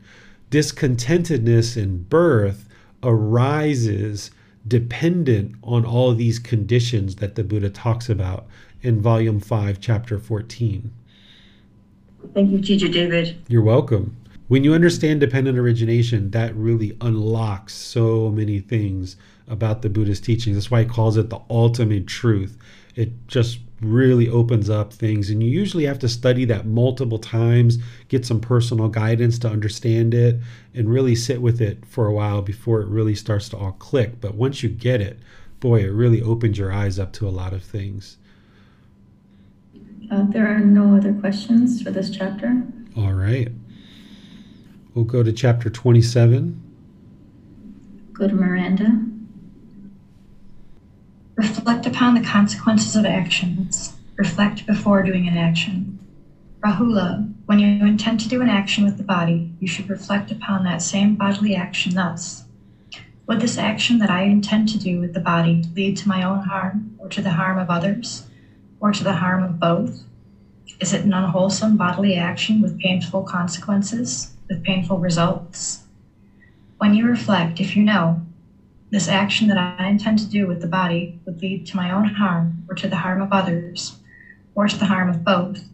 Discontentedness in birth arises dependent on all these conditions that the Buddha talks about in volume 5, chapter 14. Thank you, Teacher David. You're welcome. When you understand dependent origination, that really unlocks so many things about the Buddhist teachings. That's why he calls it the ultimate truth. It just really opens up things. And you usually have to study that multiple times, get some personal guidance to understand it, and really sit with it for a while before it really starts to all click. But once you get it, boy, it really opens your eyes up to a lot of things. Uh, there are no other questions for this chapter. All right. We'll go to chapter 27. Go to Miranda. Reflect upon the consequences of actions. Reflect before doing an action. Rahula, when you intend to do an action with the body, you should reflect upon that same bodily action thus. Would this action that I intend to do with the body lead to my own harm, or to the harm of others, or to the harm of both? Is it an unwholesome bodily action with painful consequences, with painful results? When you reflect, if you know, this action that I intend to do with the body would lead to my own harm or to the harm of others or to the harm of both.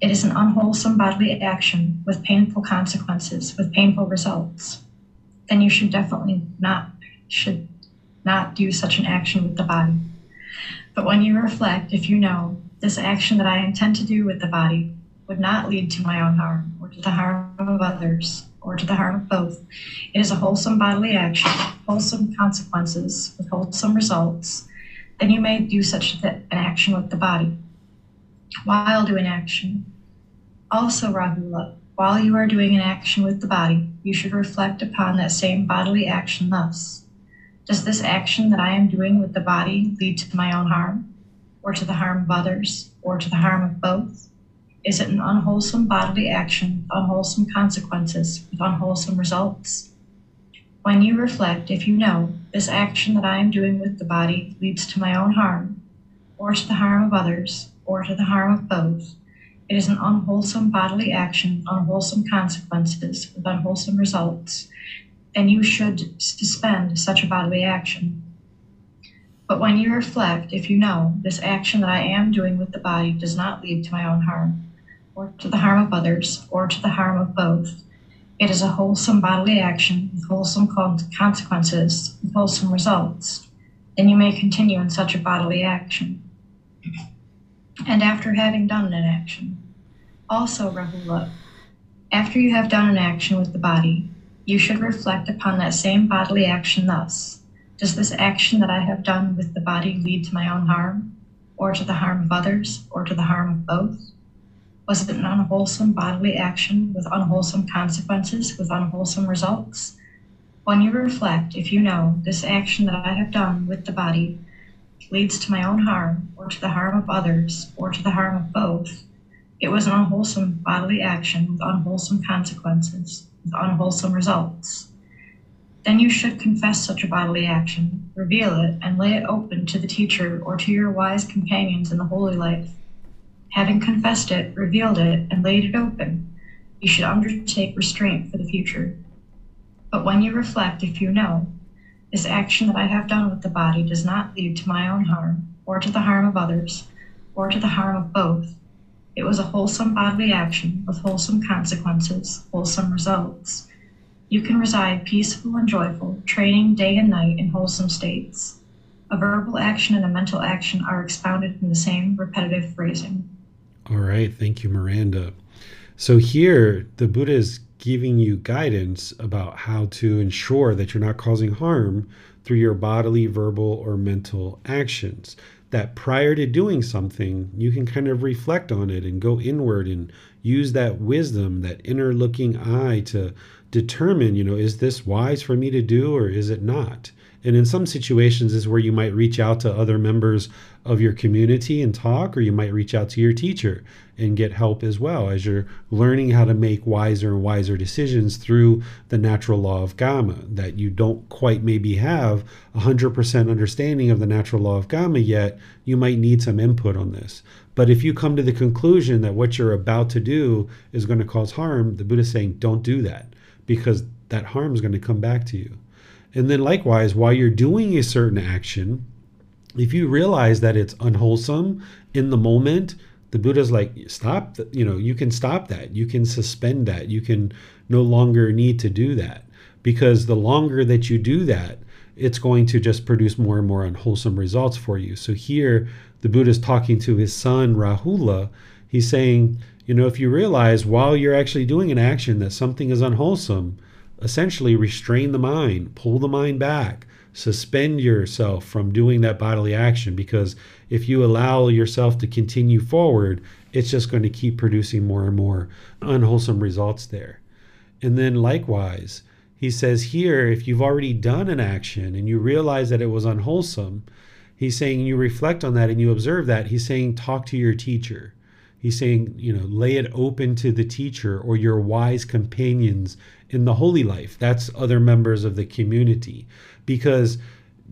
It is an unwholesome bodily action with painful consequences, with painful results. Then you should definitely not should not do such an action with the body. But when you reflect, if you know this action that I intend to do with the body would not lead to my own harm or to the harm of others, or to the harm of both. It is a wholesome bodily action, wholesome consequences with wholesome results. Then you may do such an action with the body. While doing action, also Rahula, while you are doing an action with the body, you should reflect upon that same bodily action thus. Does this action that I am doing with the body lead to my own harm, or to the harm of others, or to the harm of both? Is it an unwholesome bodily action with unwholesome consequences, with unwholesome results? When you reflect, if you know this action that I am doing with the body leads to my own harm, or to the harm of others, or to the harm of both, it is an unwholesome bodily action, unwholesome consequences, with unwholesome results, then you should suspend such a bodily action. But when you reflect, if you know this action that I am doing with the body does not lead to my own harm, or to the harm of others, or to the harm of both. It is a wholesome bodily action with wholesome consequences, with wholesome results. Then you may continue in such a bodily action. And after having done an action, also, Rahula, after you have done an action with the body, you should reflect upon that same bodily action thus Does this action that I have done with the body lead to my own harm, or to the harm of others, or to the harm of both? Was it an unwholesome bodily action with unwholesome consequences, with unwholesome results? When you reflect, if you know this action that I have done with the body leads to my own harm, or to the harm of others, or to the harm of both, it was an unwholesome bodily action with unwholesome consequences, with unwholesome results. Then you should confess such a bodily action, reveal it, and lay it open to the teacher or to your wise companions in the holy life Having confessed it, revealed it, and laid it open, you should undertake restraint for the future. But when you reflect, if you know, this action that I have done with the body does not lead to my own harm, or to the harm of others, or to the harm of both. It was a wholesome bodily action with wholesome consequences, wholesome results. You can reside peaceful and joyful, training day and night in wholesome states. A verbal action and a mental action are expounded in the same repetitive phrasing. All right. Thank you, Miranda. So here, the Buddha is giving you guidance about how to ensure that you're not causing harm through your bodily, verbal, or mental actions. That prior to doing something, you can kind of reflect on it and go inward and use that wisdom, that inner looking eye to determine, you know, is this wise for me to do or is it not? And in some situations is where you might reach out to other members of your community and talk, or you might reach out to your teacher and get help as well as you're learning how to make wiser and wiser decisions through the natural law of Karma. That you don't quite maybe have 100% understanding of the natural law of Karma yet, you might need some input on this. But if you come to the conclusion that what you're about to do is going to cause harm, the Buddha is saying, don't do that because that harm is going to come back to you. And then likewise, while you're doing a certain action, if you realize that it's unwholesome in the moment, the Buddha's like, stop, you know, you can stop that. You can suspend that. You can no longer need to do that. Because the longer that you do that, it's going to just produce more and more unwholesome results for you. So here, the Buddha is talking to his son Rahula. He's saying, you know, if you realize while you're actually doing an action that something is unwholesome, essentially restrain the mind, pull the mind back, suspend yourself from doing that bodily action because if you allow yourself to continue forward, it's just going to keep producing more and more unwholesome results there. And then likewise, he says here, if you've already done an action and you realize that it was unwholesome, he's saying you reflect on that and you observe that. He's saying talk to your teacher. He's saying, you know, lay it open to the teacher or your wise companions in the holy life. That's other members of the community because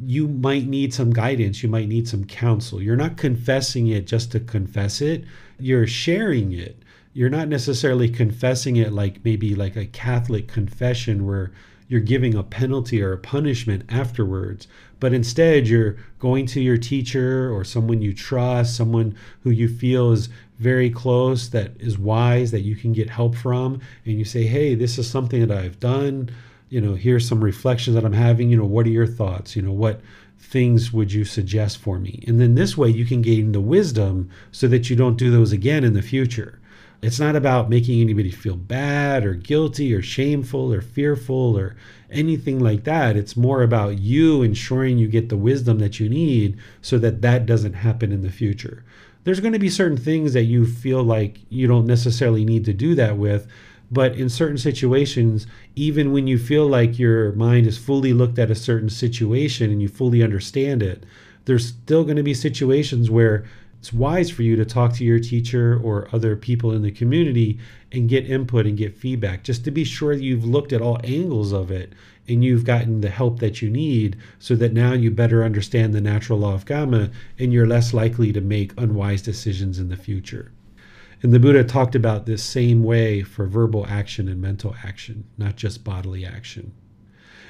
you might need some guidance, you might need some counsel. You're not confessing it just to confess it, you're sharing it. You're not necessarily confessing it like maybe like a Catholic confession where you're giving a penalty or a punishment afterwards, but instead you're going to your teacher or someone you trust, someone who you feel is very close, that is wise, that you can get help from, and you say, Hey, this is something that I've done. You know, here's some reflections that I'm having. You know, what are your thoughts? You know, what things would you suggest for me? And then this way you can gain the wisdom so that you don't do those again in the future. It's not about making anybody feel bad or guilty or shameful or fearful or anything like that. It's more about you ensuring you get the wisdom that you need so that that doesn't happen in the future there's going to be certain things that you feel like you don't necessarily need to do that with. But in certain situations, even when you feel like your mind is fully looked at a certain situation and you fully understand it, there's still going to be situations where it's wise for you to talk to your teacher or other people in the community and get input and get feedback just to be sure that you've looked at all angles of it and you've gotten the help that you need so that now you better understand the natural law of karma and you're less likely to make unwise decisions in the future. And the Buddha talked about this same way for verbal action and mental action, not just bodily action.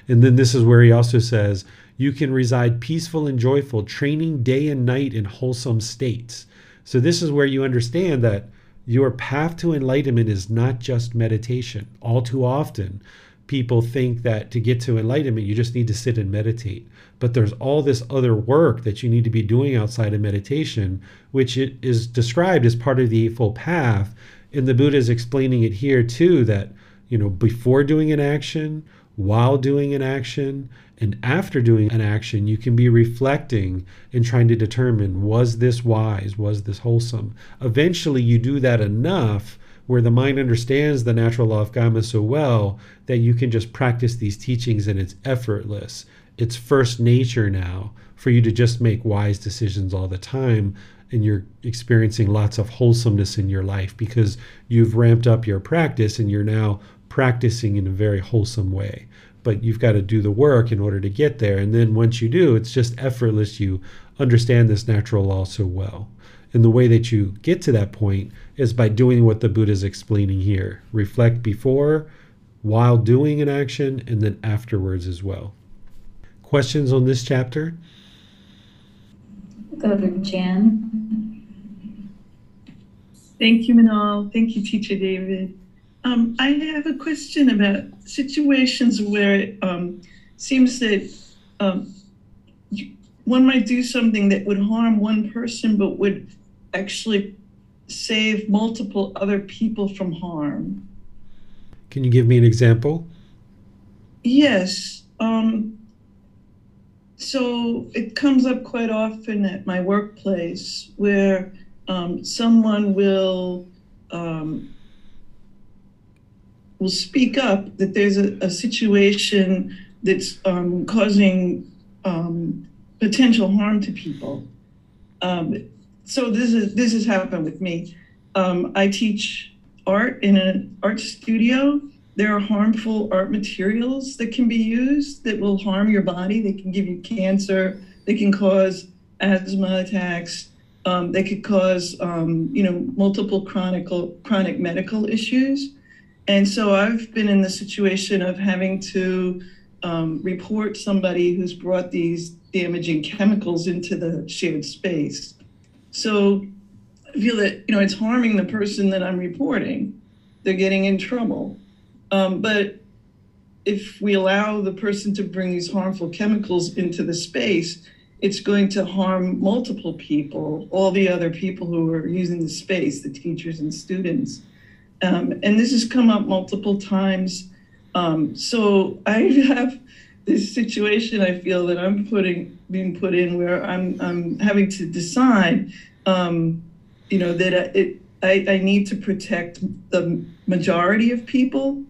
And then this is where he also says, you can reside peaceful and joyful, training day and night in wholesome states. So, this is where you understand that your path to enlightenment is not just meditation. All too often, people think that to get to enlightenment, you just need to sit and meditate. But there's all this other work that you need to be doing outside of meditation, which it is described as part of the Eightfold Path. And the Buddha is explaining it here too that, you know, before doing an action, while doing an action, and after doing an action, you can be reflecting and trying to determine was this wise? Was this wholesome? Eventually, you do that enough where the mind understands the natural law of karma so well that you can just practice these teachings and it's effortless. It's first nature now for you to just make wise decisions all the time and you're experiencing lots of wholesomeness in your life because you've ramped up your practice and you're now practicing in a very wholesome way. But you've got to do the work in order to get there. And then once you do, it's just effortless. You understand this natural law so well. And the way that you get to that point is by doing what the Buddha is explaining here. Reflect before, while doing an action, and then afterwards as well. Questions on this chapter? Go to Jan. Thank you, Manal. Thank you, Teacher David. Um, I have a question about situations where it um, seems that um, one might do something that would harm one person but would actually save multiple other people from harm. Can you give me an example? Yes. Um, so it comes up quite often at my workplace where um, someone will um, will speak up that there's a, a situation that's um, causing um, potential harm to people. Um, so this is this has happened with me. Um, I teach art in an art studio. There are harmful art materials that can be used that will harm your body. They can give you cancer. They can cause asthma attacks. Um, they could cause, um, you know, multiple chronic chronic medical issues. And so I've been in the situation of having to um, report somebody who's brought these damaging chemicals into the shared space. So I feel that, you know, it's harming the person that I'm reporting. They're getting in trouble. Um, but if we allow the person to bring these harmful chemicals into the space, it's going to harm multiple people, all the other people who are using the space, the teachers and students. Um, and this has come up multiple times. Um, so I have this situation I feel that I'm putting being put in where I'm I'm having to decide, um, you know, that it I, I need to protect the majority of people.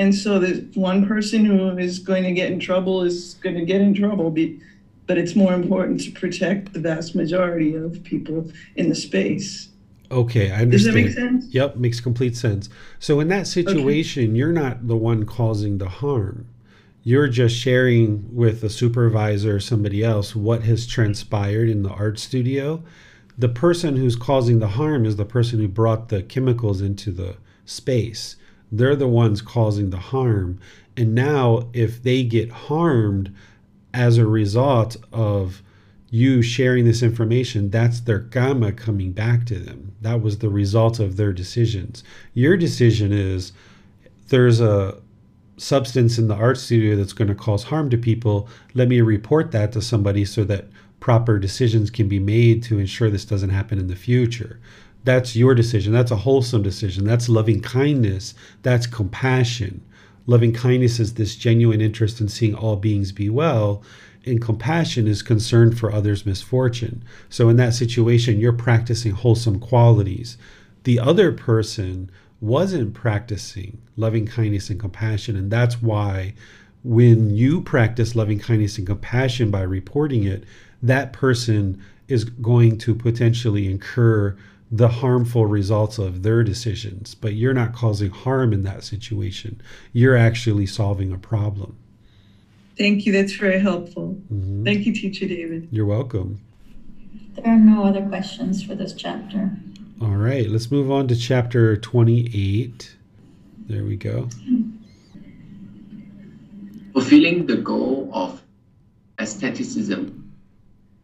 And so the one person who is going to get in trouble is going to get in trouble. Be, but it's more important to protect the vast majority of people in the space. Okay, I understand. Does that make sense? Yep, makes complete sense. So in that situation, okay. you're not the one causing the harm. You're just sharing with a supervisor or somebody else what has transpired in the art studio. The person who's causing the harm is the person who brought the chemicals into the space. They're the ones causing the harm. And now, if they get harmed as a result of you sharing this information, that's their karma coming back to them. That was the result of their decisions. Your decision is there's a substance in the art studio that's going to cause harm to people. Let me report that to somebody so that proper decisions can be made to ensure this doesn't happen in the future. That's your decision. That's a wholesome decision. That's loving kindness. That's compassion. Loving kindness is this genuine interest in seeing all beings be well and compassion is concern for others' misfortune. So in that situation, you're practicing wholesome qualities. The other person wasn't practicing loving kindness and compassion, and that's why when you practice loving kindness and compassion by reporting it, that person is going to potentially incur the harmful results of their decisions, but you're not causing harm in that situation. You're actually solving a problem. Thank you. That's very helpful. Mm-hmm. Thank you, Teacher David. You're welcome. There are no other questions for this chapter. All right, let's move on to chapter 28. There we go. Fulfilling the goal of asceticism.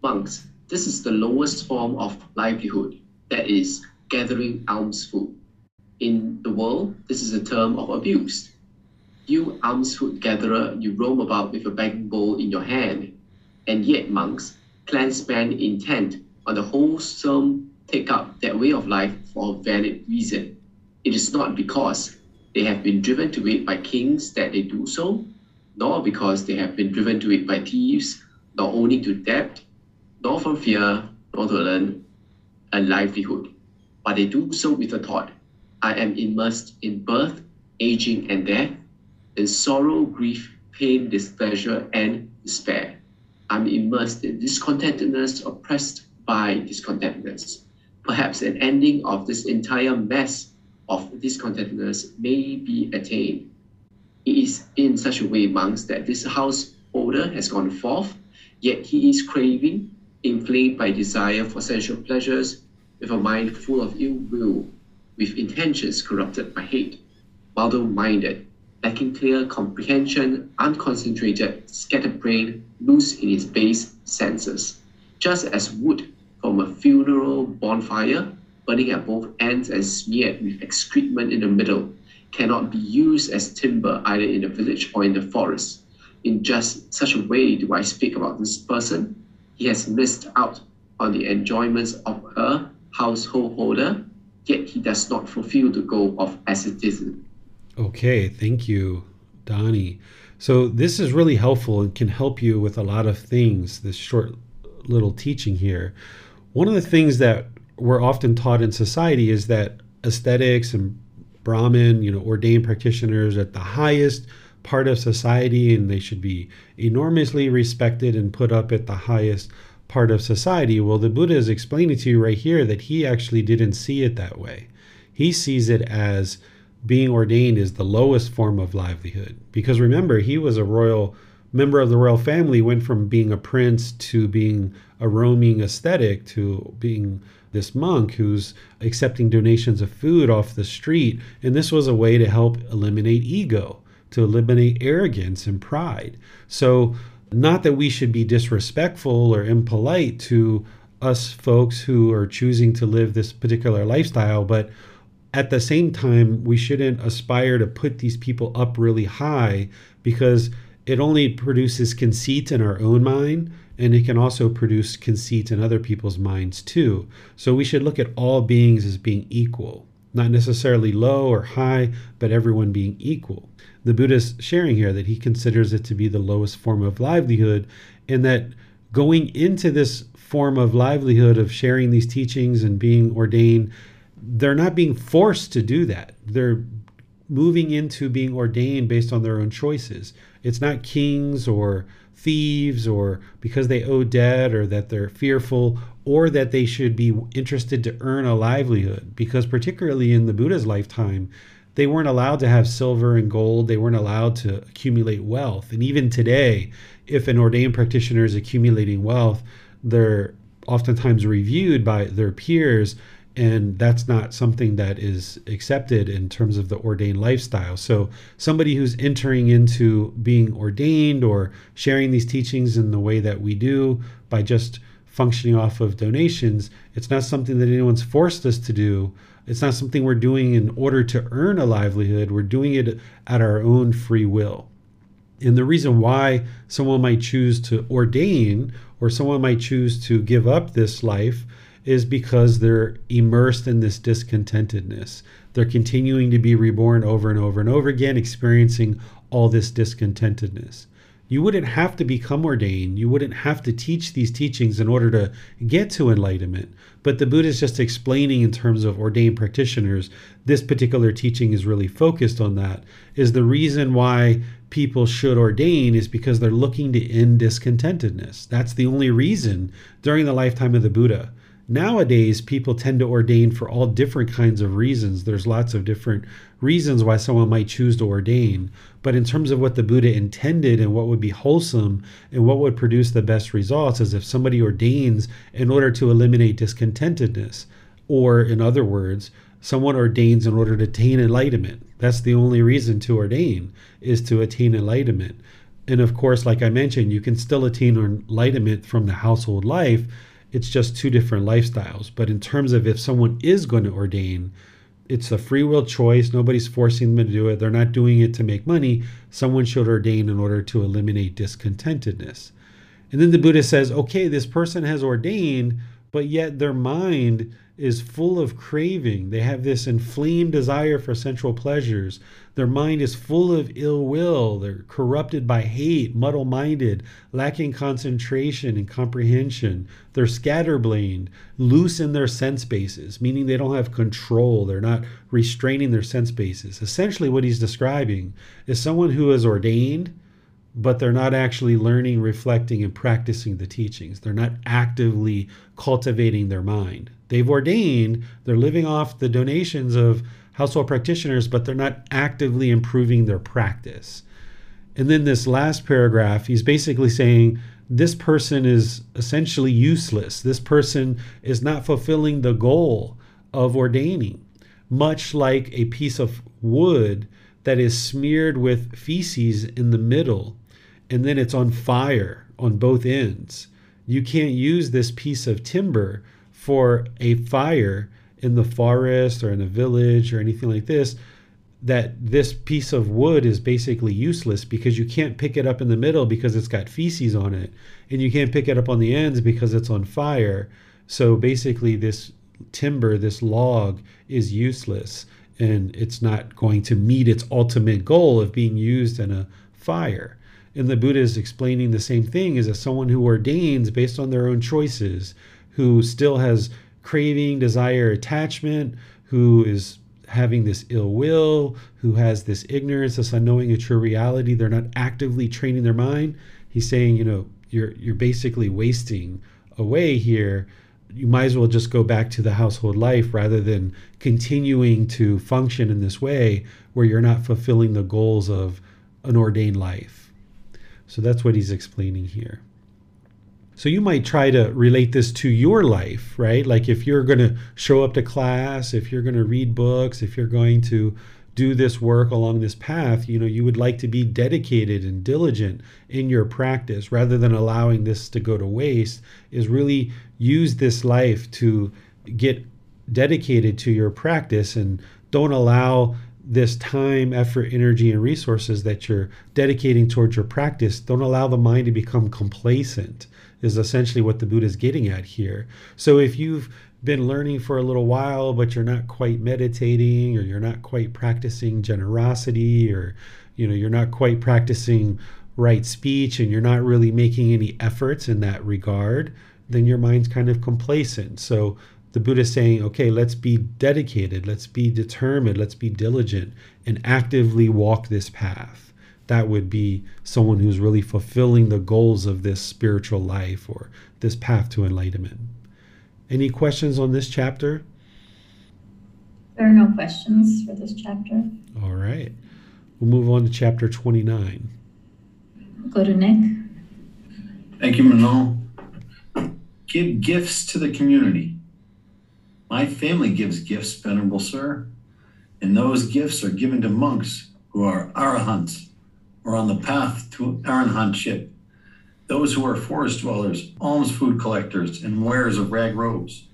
Monks, this is the lowest form of livelihood, that is, gathering alms food. In the world, this is a term of abuse. You alms food gatherer, you roam about with a begging bowl in your hand. And yet, monks, clansmen intent on the wholesome take up that way of life for a valid reason. It is not because they have been driven to it by kings that they do so, nor because they have been driven to it by thieves, nor owing to debt, nor from fear, nor to learn a livelihood. But they do so with a thought I am immersed in birth, aging, and death in sorrow, grief, pain, displeasure, and despair. I'm immersed in discontentedness, oppressed by discontentedness. Perhaps an ending of this entire mess of discontentedness may be attained. It is in such a way, monks, that this householder has gone forth, yet he is craving, inflamed by desire for sensual pleasures, with a mind full of ill will, with intentions corrupted by hate, muddle minded, lacking clear comprehension, unconcentrated, scatterbrained, loose in its base senses. Just as wood from a funeral bonfire, burning at both ends and smeared with excrement in the middle, cannot be used as timber either in the village or in the forest. In just such a way do I speak about this person. He has missed out on the enjoyments of a household holder, yet he does not fulfill the goal of asceticism. Okay, thank you, Donnie. So this is really helpful and can help you with a lot of things, this short little teaching here. One of the things that we're often taught in society is that ascetics and Brahmin, you know, ordained practitioners at the highest part of society and they should be enormously respected and put up at the highest part of society. Well, the Buddha is explaining to you right here that he actually didn't see it that way. He sees it as being ordained is the lowest form of livelihood. Because remember, he was a royal member of the royal family, went from being a prince to being a roaming ascetic to being this monk who's accepting donations of food off the street. And this was a way to help eliminate ego, to eliminate arrogance and pride. So, not that we should be disrespectful or impolite to us folks who are choosing to live this particular lifestyle, but at the same time, we shouldn't aspire to put these people up really high because it only produces conceit in our own mind and it can also produce conceit in other people's minds too. So we should look at all beings as being equal, not necessarily low or high, but everyone being equal. The Buddha is sharing here that he considers it to be the lowest form of livelihood, and that going into this form of livelihood of sharing these teachings and being ordained, they're not being forced to do that. They're moving into being ordained based on their own choices. It's not kings or thieves or because they owe debt or that they're fearful or that they should be interested to earn a livelihood. Because, particularly in the Buddha's lifetime, they weren't allowed to have silver and gold, they weren't allowed to accumulate wealth. And even today, if an ordained practitioner is accumulating wealth, they're oftentimes reviewed by their peers and that's not something that is accepted in terms of the ordained lifestyle. So, somebody who's entering into being ordained or sharing these teachings in the way that we do by just functioning off of donations, it's not something that anyone's forced us to do. It's not something we're doing in order to earn a livelihood. We're doing it at our own free will. And the reason why someone might choose to ordain or someone might choose to give up this life is because they're immersed in this discontentedness. They're continuing to be reborn over and over and over again, experiencing all this discontentedness. You wouldn't have to become ordained. You wouldn't have to teach these teachings in order to get to enlightenment. But the Buddha is just explaining, in terms of ordained practitioners, this particular teaching is really focused on that. Is the reason why people should ordain is because they're looking to end discontentedness. That's the only reason during the lifetime of the Buddha. Nowadays, people tend to ordain for all different kinds of reasons. There's lots of different reasons why someone might choose to ordain. But in terms of what the Buddha intended and what would be wholesome and what would produce the best results, is if somebody ordains in order to eliminate discontentedness, or in other words, someone ordains in order to attain enlightenment. That's the only reason to ordain, is to attain enlightenment. And of course, like I mentioned, you can still attain enlightenment from the household life it's just two different lifestyles. But in terms of if someone is going to ordain, it's a free will choice. Nobody's forcing them to do it. They're not doing it to make money. Someone should ordain in order to eliminate discontentedness. And then the Buddha says, okay, this person has ordained, but yet their mind is full of craving. They have this inflamed desire for sensual pleasures. Their mind is full of ill will. They're corrupted by hate, muddle minded, lacking concentration and comprehension. They're scatterbrained, loose in their sense bases, meaning they don't have control. They're not restraining their sense bases. Essentially, what he's describing is someone who is ordained but they're not actually learning, reflecting, and practicing the teachings. They're not actively cultivating their mind. They've ordained, they're living off the donations of household practitioners, but they're not actively improving their practice. And then this last paragraph, he's basically saying this person is essentially useless. This person is not fulfilling the goal of ordaining, much like a piece of wood that is smeared with feces in the middle and then it's on fire on both ends. You can't use this piece of timber for a fire in the forest or in a village or anything like this that this piece of wood is basically useless because you can't pick it up in the middle because it's got feces on it. And you can't pick it up on the ends because it's on fire. So basically this timber this log is useless. And it's not going to meet its ultimate goal of being used in a fire. And the Buddha is explaining the same thing is as someone who ordains based on their own choices, who still has craving, desire, attachment, who is having this ill will, who has this ignorance, this unknowing of true reality. They're not actively training their mind. He's saying, you know, you're you're basically wasting away here. You might as well just go back to the household life rather than continuing to function in this way where you're not fulfilling the goals of an ordained life. So that's what he's explaining here. So you might try to relate this to your life, right? Like if you're going to show up to class, if you're going to read books, if you're going to do this work along this path, you know, you would like to be dedicated and diligent in your practice rather than allowing this to go to waste, is really use this life to get dedicated to your practice and don't allow this time, effort, energy, and resources that you're dedicating towards your practice, don't allow the mind to become complacent is essentially what the Buddha is getting at here. So if you've been learning for a little while, but you're not quite meditating or you're not quite practicing generosity or you know you're not quite practicing right speech and you're not really making any efforts in that regard, then your mind's kind of complacent. So the Buddha is saying, okay, let's be dedicated, let's be determined, let's be diligent and actively walk this path. That would be someone who's really fulfilling the goals of this spiritual life or this path to enlightenment. Any questions on this chapter? There are no questions for this chapter. All right. We'll move on to chapter 29. Go to Nick. Thank you, Manal. Give gifts to the community. My family gives gifts, Venerable Sir, and those gifts are given to monks who are arahants or on the path to arahantship, those who are forest dwellers, alms food collectors, and wearers of rag robes.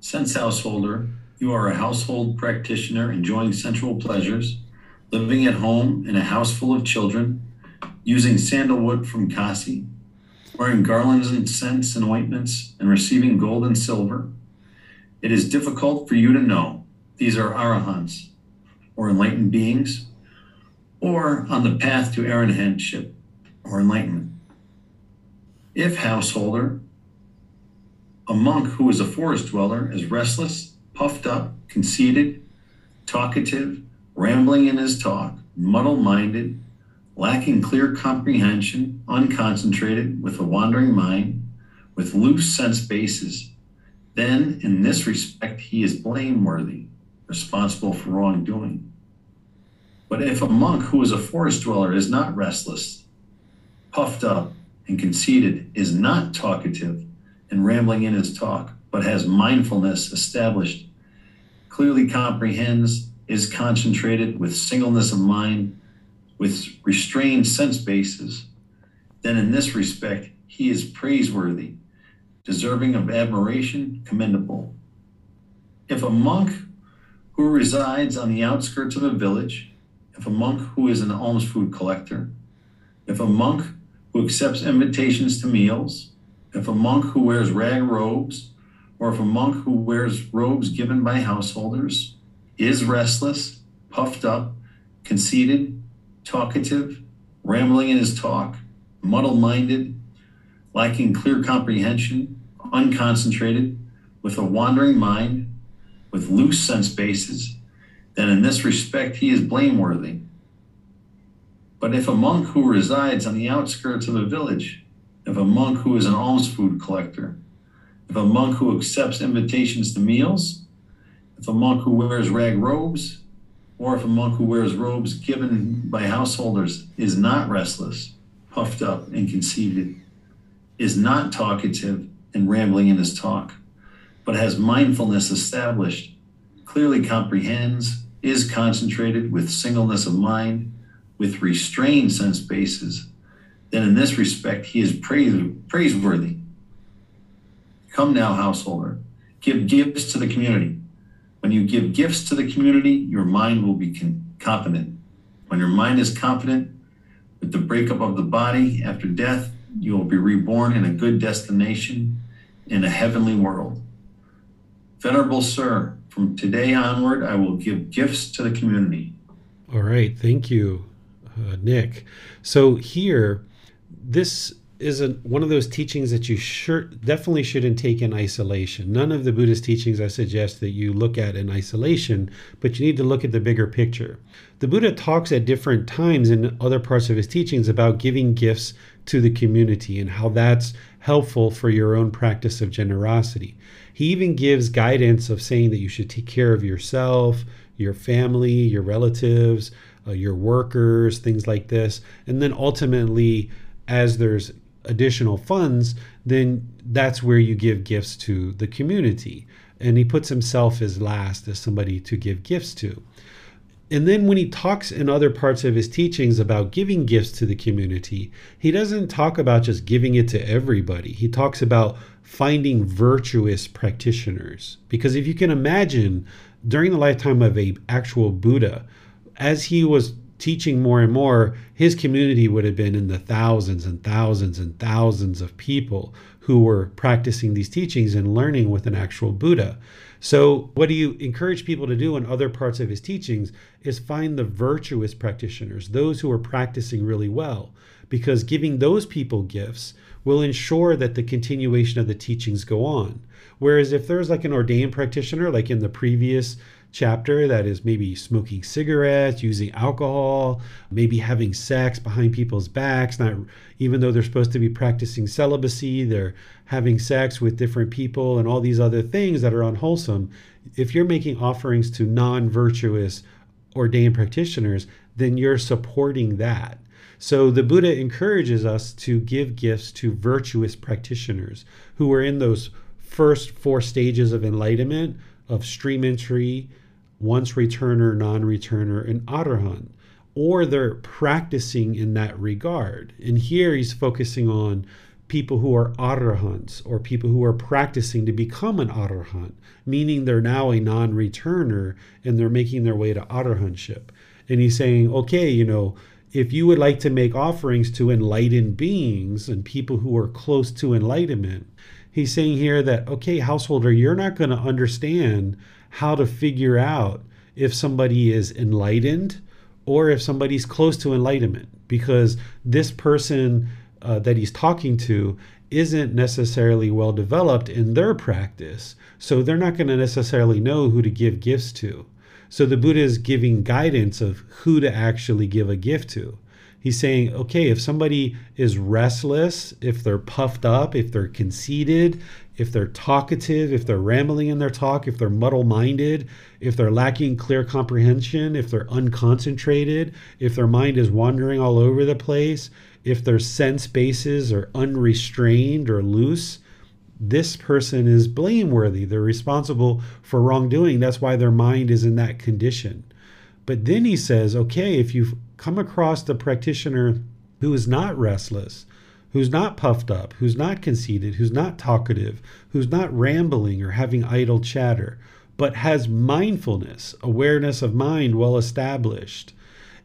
Sense householder, you are a household practitioner enjoying sensual pleasures, living at home in a house full of children, using sandalwood from Kasi, wearing garlands and scents and ointments, and receiving gold and silver. It is difficult for you to know these are arahants, or enlightened beings, or on the path to arahantship, or enlightenment. If householder, a monk who is a forest dweller is restless, puffed up, conceited, talkative, rambling in his talk, muddle minded, lacking clear comprehension, unconcentrated, with a wandering mind, with loose sense bases, then in this respect he is blameworthy, responsible for wrongdoing. But if a monk who is a forest dweller is not restless, puffed up, and conceited, is not talkative and rambling in his talk, but has mindfulness established, clearly comprehends, is concentrated with singleness of mind, with restrained sense bases, then in this respect he is praiseworthy, deserving of admiration, commendable. If a monk who resides on the outskirts of a village, if a monk who is an alms food collector, if a monk who accepts invitations to meals, if a monk who wears rag robes, or if a monk who wears robes given by householders, is restless, puffed up, conceited, talkative, rambling in his talk, muddle minded, lacking clear comprehension, unconcentrated, with a wandering mind, with loose sense bases, then in this respect he is blameworthy. But if a monk who resides on the outskirts of a village, if a monk who is an alms food collector, if a monk who accepts invitations to meals, if a monk who wears rag robes, or if a monk who wears robes given by householders is not restless, puffed up, and conceited, is not talkative and rambling in his talk, but has mindfulness established, clearly comprehends, is concentrated with singleness of mind, with restrained sense bases, then in this respect he is praise, praiseworthy. Come now, householder, give gifts to the community when you give gifts to the community, your mind will be confident. When your mind is confident, with the breakup of the body after death, you will be reborn in a good destination in a heavenly world. Venerable Sir, from today onward, I will give gifts to the community. All right. Thank you, uh, Nick. So here, this is a, one of those teachings that you sure definitely shouldn't take in isolation. None of the Buddhist teachings I suggest that you look at in isolation, but you need to look at the bigger picture. The Buddha talks at different times in other parts of his teachings about giving gifts to the community and how that's helpful for your own practice of generosity. He even gives guidance of saying that you should take care of yourself, your family, your relatives, uh, your workers, things like this. And then ultimately, as there's additional funds, then that's where you give gifts to the community. And he puts himself as last as somebody to give gifts to. And then when he talks in other parts of his teachings about giving gifts to the community, he doesn't talk about just giving it to everybody. He talks about finding virtuous practitioners. Because if you can imagine, during the lifetime of a actual Buddha, as he was teaching more and more, his community would have been in the thousands and thousands and thousands of people who were practicing these teachings and learning with an actual Buddha. So, what do you encourage people to do in other parts of his teachings is find the virtuous practitioners, those who are practicing really well, because giving those people gifts will ensure that the continuation of the teachings go on. Whereas if there's like an ordained practitioner, like in the previous chapter that is maybe smoking cigarettes, using alcohol, maybe having sex behind people's backs, not even though they're supposed to be practicing celibacy, they're having sex with different people and all these other things that are unwholesome. If you're making offerings to non-virtuous ordained practitioners, then you're supporting that. So the Buddha encourages us to give gifts to virtuous practitioners who are in those first four stages of enlightenment of stream entry, once returner, non returner, and arahant, or they're practicing in that regard. And here he's focusing on people who are arahants or people who are practicing to become an arahant, meaning they're now a non returner and they're making their way to arahantship. And he's saying, okay, you know, if you would like to make offerings to enlightened beings and people who are close to enlightenment, he's saying here that, okay, householder, you're not going to understand how to figure out if somebody is enlightened or if somebody's close to enlightenment because this person uh, that he's talking to isn't necessarily well developed in their practice. So they're not going to necessarily know who to give gifts to. So the Buddha is giving guidance of who to actually give a gift to. He's saying, okay, if somebody is restless, if they're puffed up, if they're conceited, if they're talkative, if they're rambling in their talk, if they're muddle minded, if they're lacking clear comprehension, if they're unconcentrated, if their mind is wandering all over the place, if their sense bases are unrestrained or loose, this person is blameworthy. They're responsible for wrongdoing. That's why their mind is in that condition. But then he says, okay, if you've come across the practitioner who is not restless, who's not puffed up, who's not conceited, who's not talkative, who's not rambling or having idle chatter, but has mindfulness, awareness of mind well established,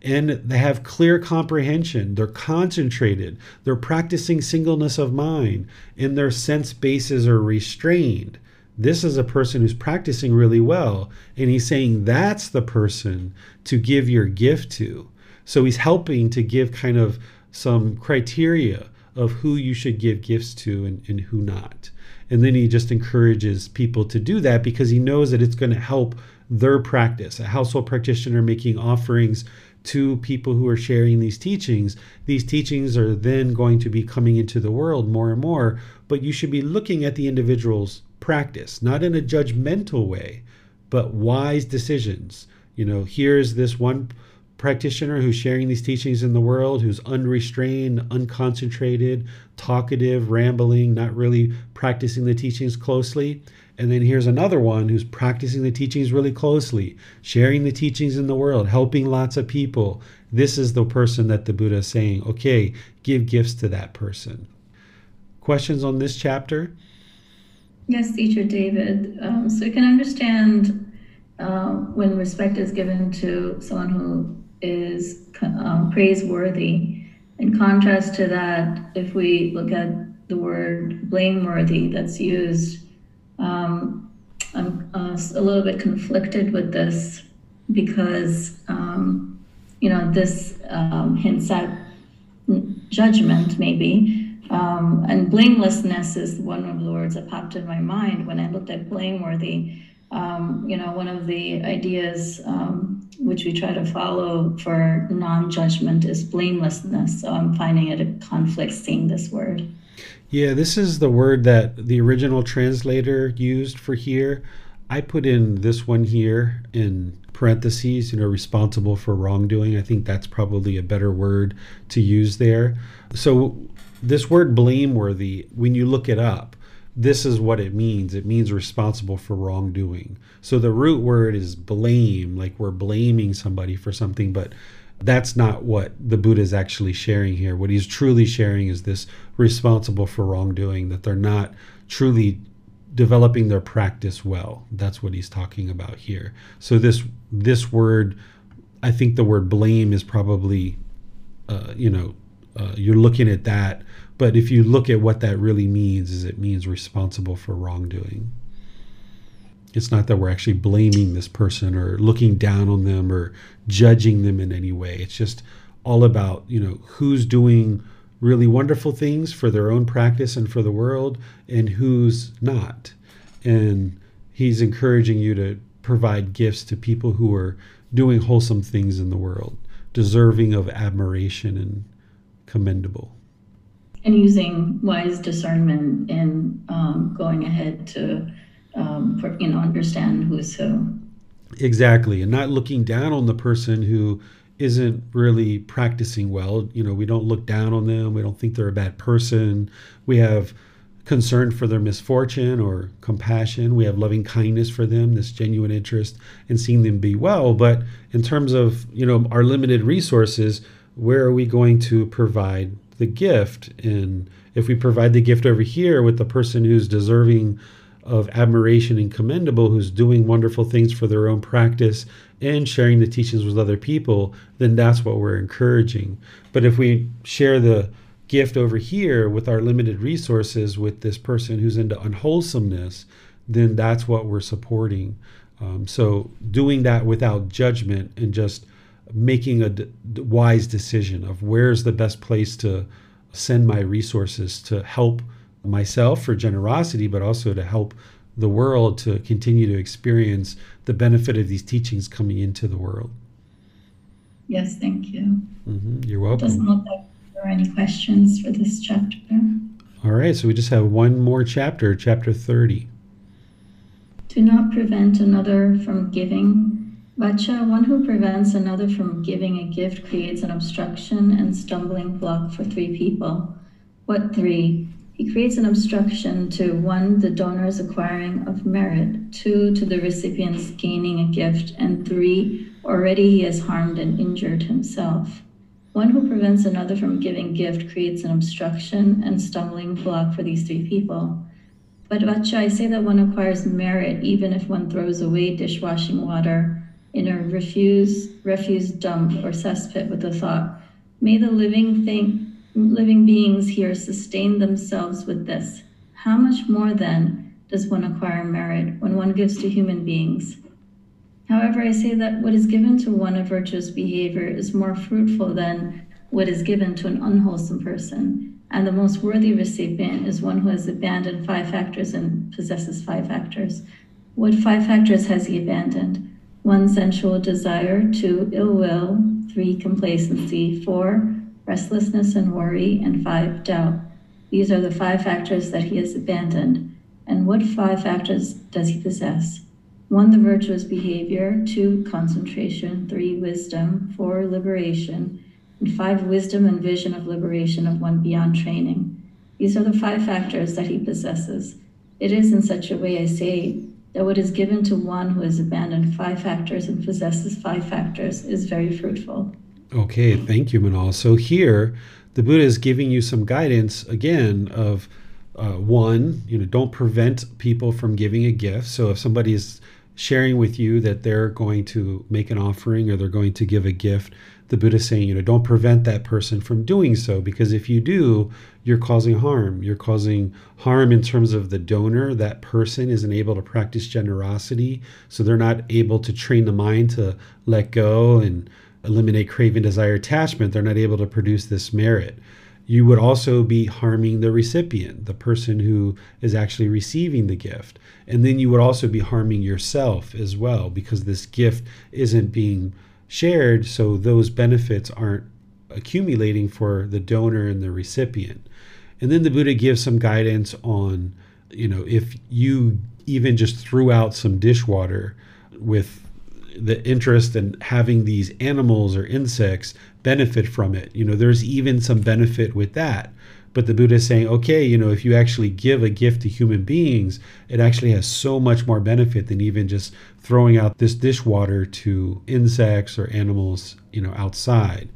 and they have clear comprehension. They're concentrated. They're practicing singleness of mind, and their sense bases are restrained. This is a person who's practicing really well. And he's saying that's the person to give your gift to. So he's helping to give kind of some criteria of who you should give gifts to and, and who not. And then he just encourages people to do that because he knows that it's going to help their practice. A household practitioner making offerings to people who are sharing these teachings. These teachings are then going to be coming into the world more and more, but you should be looking at the individual's practice, not in a judgmental way, but wise decisions. You know, here's this one practitioner who's sharing these teachings in the world, who's unrestrained, unconcentrated, talkative, rambling, not really practicing the teachings closely. And then here's another one who's practicing the teachings really closely, sharing the teachings in the world, helping lots of people. This is the person that the Buddha is saying, okay, give gifts to that person. Questions on this chapter? Yes, teacher David. Um, so you can understand uh, when respect is given to someone who is um, praiseworthy. In contrast to that, if we look at the word blameworthy that's used um, I'm uh, a little bit conflicted with this because, um, you know, this um, hints at judgment, maybe. Um, and blamelessness is one of the words that popped in my mind when I looked at blameworthy. Um, you know, one of the ideas um, which we try to follow for non judgment is blamelessness. So I'm finding it a conflict seeing this word. Yeah, this is the word that the original translator used for here. I put in this one here in parentheses, you know, responsible for wrongdoing. I think that's probably a better word to use there. So, this word blameworthy, when you look it up, this is what it means. It means responsible for wrongdoing. So, the root word is blame, like we're blaming somebody for something, but that's not what the Buddha is actually sharing here. What he's truly sharing is this responsible for wrongdoing, that they're not truly developing their practice well. That's what he's talking about here. So this this word I think the word blame is probably, uh, you know, uh, you're looking at that. But if you look at what that really means, is it means responsible for wrongdoing. It's not that we're actually blaming this person or looking down on them or judging them in any way. It's just all about, you know, who's doing really wonderful things for their own practice and for the world and who's not. And he's encouraging you to provide gifts to people who are doing wholesome things in the world, deserving of admiration and commendable. And using wise discernment in um, going ahead to um, for, you know understand who's who. Exactly, and not looking down on the person who isn't really practicing well. You know, we don't look down on them. We don't think they're a bad person. We have concern for their misfortune or compassion. We have loving kindness for them, this genuine interest in seeing them be well. But in terms of, you know, our limited resources, where are we going to provide the gift? And if we provide the gift over here with the person who's deserving of admiration and commendable who's doing wonderful things for their own practice and sharing the teachings with other people, then that's what we're encouraging. But if we share the gift over here with our limited resources with this person who's into unwholesomeness, then that's what we're supporting. Um, so doing that without judgment and just making a d- wise decision of where's the best place to send my resources to help myself for generosity, but also to help the world to continue to experience the benefit of these teachings coming into the world. Yes, thank you. Mm-hmm. You're welcome. Doesn't look like there are any questions for this chapter. All right, so we just have one more chapter, chapter 30. Do not prevent another from giving. Vaccha, one who prevents another from giving a gift creates an obstruction and stumbling block for three people. What three? He creates an obstruction to one, the donor's acquiring of merit, two, to the recipient's gaining a gift, and three, already he has harmed and injured himself. One who prevents another from giving gift creates an obstruction and stumbling block for these three people. But Vaccha, I say that one acquires merit even if one throws away dishwashing water in a refuse refuse dump or cesspit with the thought, may the living thing living beings here sustain themselves with this. How much more then does one acquire merit when one gives to human beings? However, I say that what is given to one of virtuous behavior is more fruitful than what is given to an unwholesome person, and the most worthy recipient is one who has abandoned five factors and possesses five factors. What five factors has he abandoned? One, sensual desire, two, ill will, three, complacency, four, restlessness and worry, and five, doubt. These are the five factors that he has abandoned. And what five factors does he possess? One, the virtuous behavior, two, concentration, three, wisdom, four, liberation, and five, wisdom and vision of liberation of one beyond training. These are the five factors that he possesses. It is in such a way, I say, that what is given to one who has abandoned five factors and possesses five factors is very fruitful. Okay, thank you, Manal. So here, the Buddha is giving you some guidance again of uh, one, you know, don't prevent people from giving a gift. So if somebody is sharing with you that they're going to make an offering or they're going to give a gift, the Buddha is saying, you know, don't prevent that person from doing so because if you do, you're causing harm. You're causing harm in terms of the donor. That person isn't able to practice generosity, so they're not able to train the mind to let go and eliminate craving, desire, attachment, they're not able to produce this merit. You would also be harming the recipient, the person who is actually receiving the gift. And then you would also be harming yourself as well because this gift isn't being shared, so those benefits aren't accumulating for the donor and the recipient. And then the Buddha gives some guidance on, you know, if you even just threw out some dishwater with the interest in having these animals or insects benefit from it. You know, there's even some benefit with that. But the Buddha is saying, okay, you know, if you actually give a gift to human beings, it actually has so much more benefit than even just throwing out this dishwater to insects or animals, you know, outside.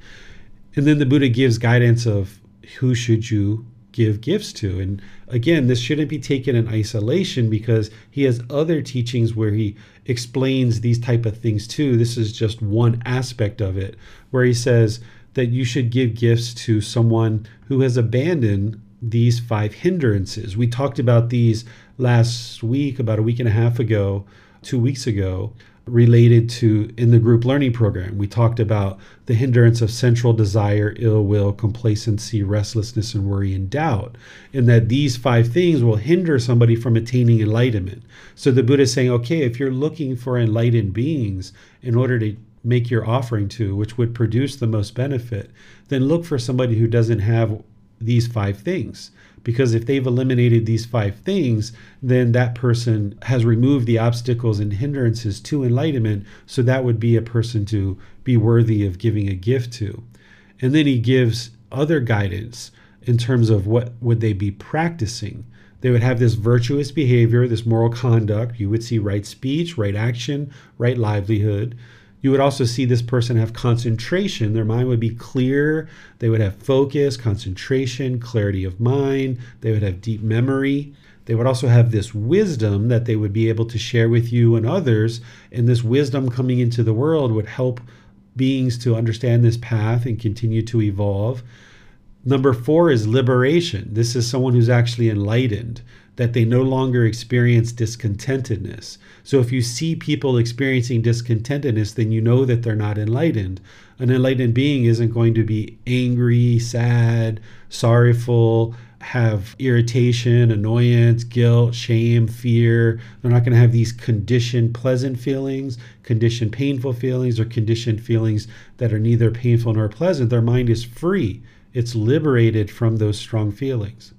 And then the Buddha gives guidance of who should you give gifts to. And again, this shouldn't be taken in isolation because he has other teachings where he explains these type of things too. This is just one aspect of it where he says that you should give gifts to someone who has abandoned these five hindrances. We talked about these last week, about a week and a half ago, two weeks ago, related to in the group learning program. We talked about the hindrance of sensual desire, ill will, complacency, restlessness, and worry and doubt, and that these five things will hinder somebody from attaining enlightenment. So the Buddha is saying, okay, if you're looking for enlightened beings in order to make your offering to, which would produce the most benefit, then look for somebody who doesn't have these five things because if they've eliminated these five things, then that person has removed the obstacles and hindrances to enlightenment. So that would be a person to be worthy of giving a gift to. And then he gives other guidance in terms of what would they be practicing. They would have this virtuous behavior, this moral conduct. You would see right speech, right action, right livelihood. You would also see this person have concentration. Their mind would be clear. They would have focus, concentration, clarity of mind. They would have deep memory. They would also have this wisdom that they would be able to share with you and others. And this wisdom coming into the world would help beings to understand this path and continue to evolve. Number four is liberation. This is someone who's actually enlightened that they no longer experience discontentedness. So if you see people experiencing discontentedness, then you know that they're not enlightened. An enlightened being isn't going to be angry, sad, sorrowful, have irritation, annoyance, guilt, shame, fear. They're not going to have these conditioned pleasant feelings, conditioned painful feelings, or conditioned feelings that are neither painful nor pleasant. Their mind is free, it's liberated from those strong feelings.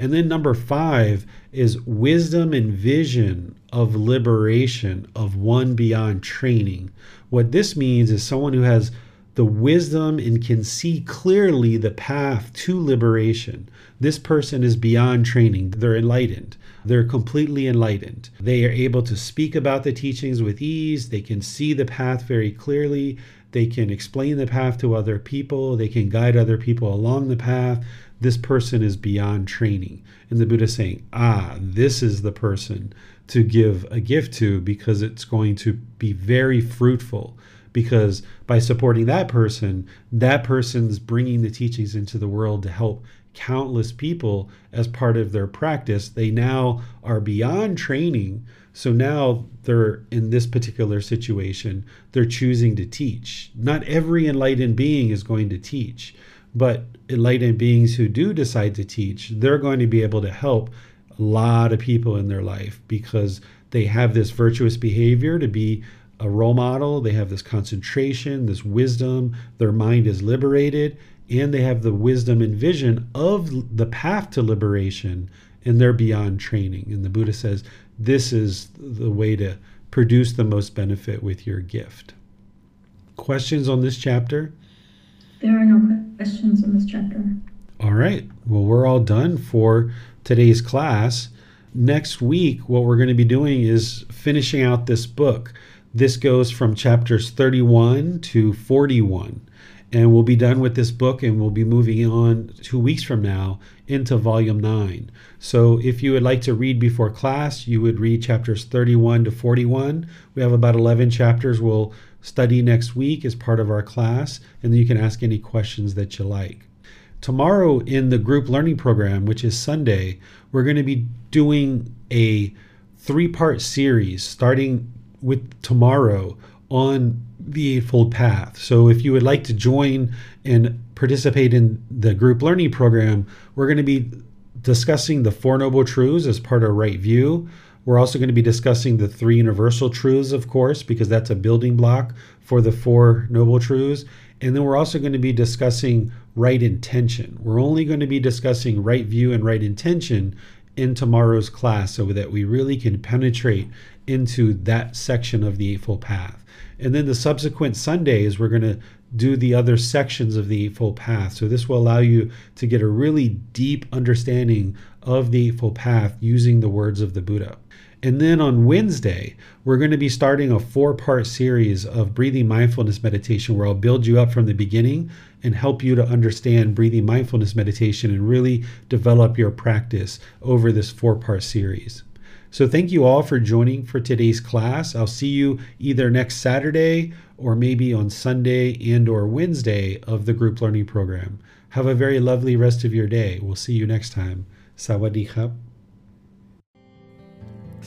And then number five is wisdom and vision of liberation of one beyond training. What this means is someone who has the wisdom and can see clearly the path to liberation. This person is beyond training. They're enlightened. They're completely enlightened. They are able to speak about the teachings with ease. They can see the path very clearly. They can explain the path to other people. They can guide other people along the path this person is beyond training. And the Buddha saying, ah, this is the person to give a gift to because it's going to be very fruitful. Because by supporting that person, that person's bringing the teachings into the world to help countless people as part of their practice. They now are beyond training. So now they're in this particular situation, they're choosing to teach. Not every enlightened being is going to teach. But enlightened beings who do decide to teach, they're going to be able to help a lot of people in their life because they have this virtuous behavior to be a role model. They have this concentration, this wisdom. Their mind is liberated, and they have the wisdom and vision of the path to liberation, and they're beyond training. And the Buddha says this is the way to produce the most benefit with your gift. Questions on this chapter? There are no questions in this chapter. All right. Well, we're all done for today's class. Next week, what we're going to be doing is finishing out this book. This goes from chapters 31 to 41. And we'll be done with this book and we'll be moving on two weeks from now into volume 9. So if you would like to read before class, you would read chapters 31 to 41. We have about 11 chapters. We'll study next week as part of our class, and you can ask any questions that you like. Tomorrow in the group learning program, which is Sunday, we're going to be doing a three part series starting with tomorrow on the Eightfold Path. So if you would like to join and participate in the group learning program, we're going to be discussing the Four Noble Truths as part of Right View. We're also going to be discussing the three universal truths, of course, because that's a building block for the four noble truths. And then we're also going to be discussing right intention. We're only going to be discussing right view and right intention in tomorrow's class so that we really can penetrate into that section of the Eightfold Path. And then the subsequent Sundays, we're going to do the other sections of the Eightfold Path. So this will allow you to get a really deep understanding of the Eightfold Path using the words of the Buddha. And then on Wednesday, we're going to be starting a four part series of breathing mindfulness meditation where I'll build you up from the beginning and help you to understand breathing mindfulness meditation and really develop your practice over this four part series. So, thank you all for joining for today's class. I'll see you either next Saturday or maybe on Sunday and or Wednesday of the group learning program. Have a very lovely rest of your day. We'll see you next time. Sawadee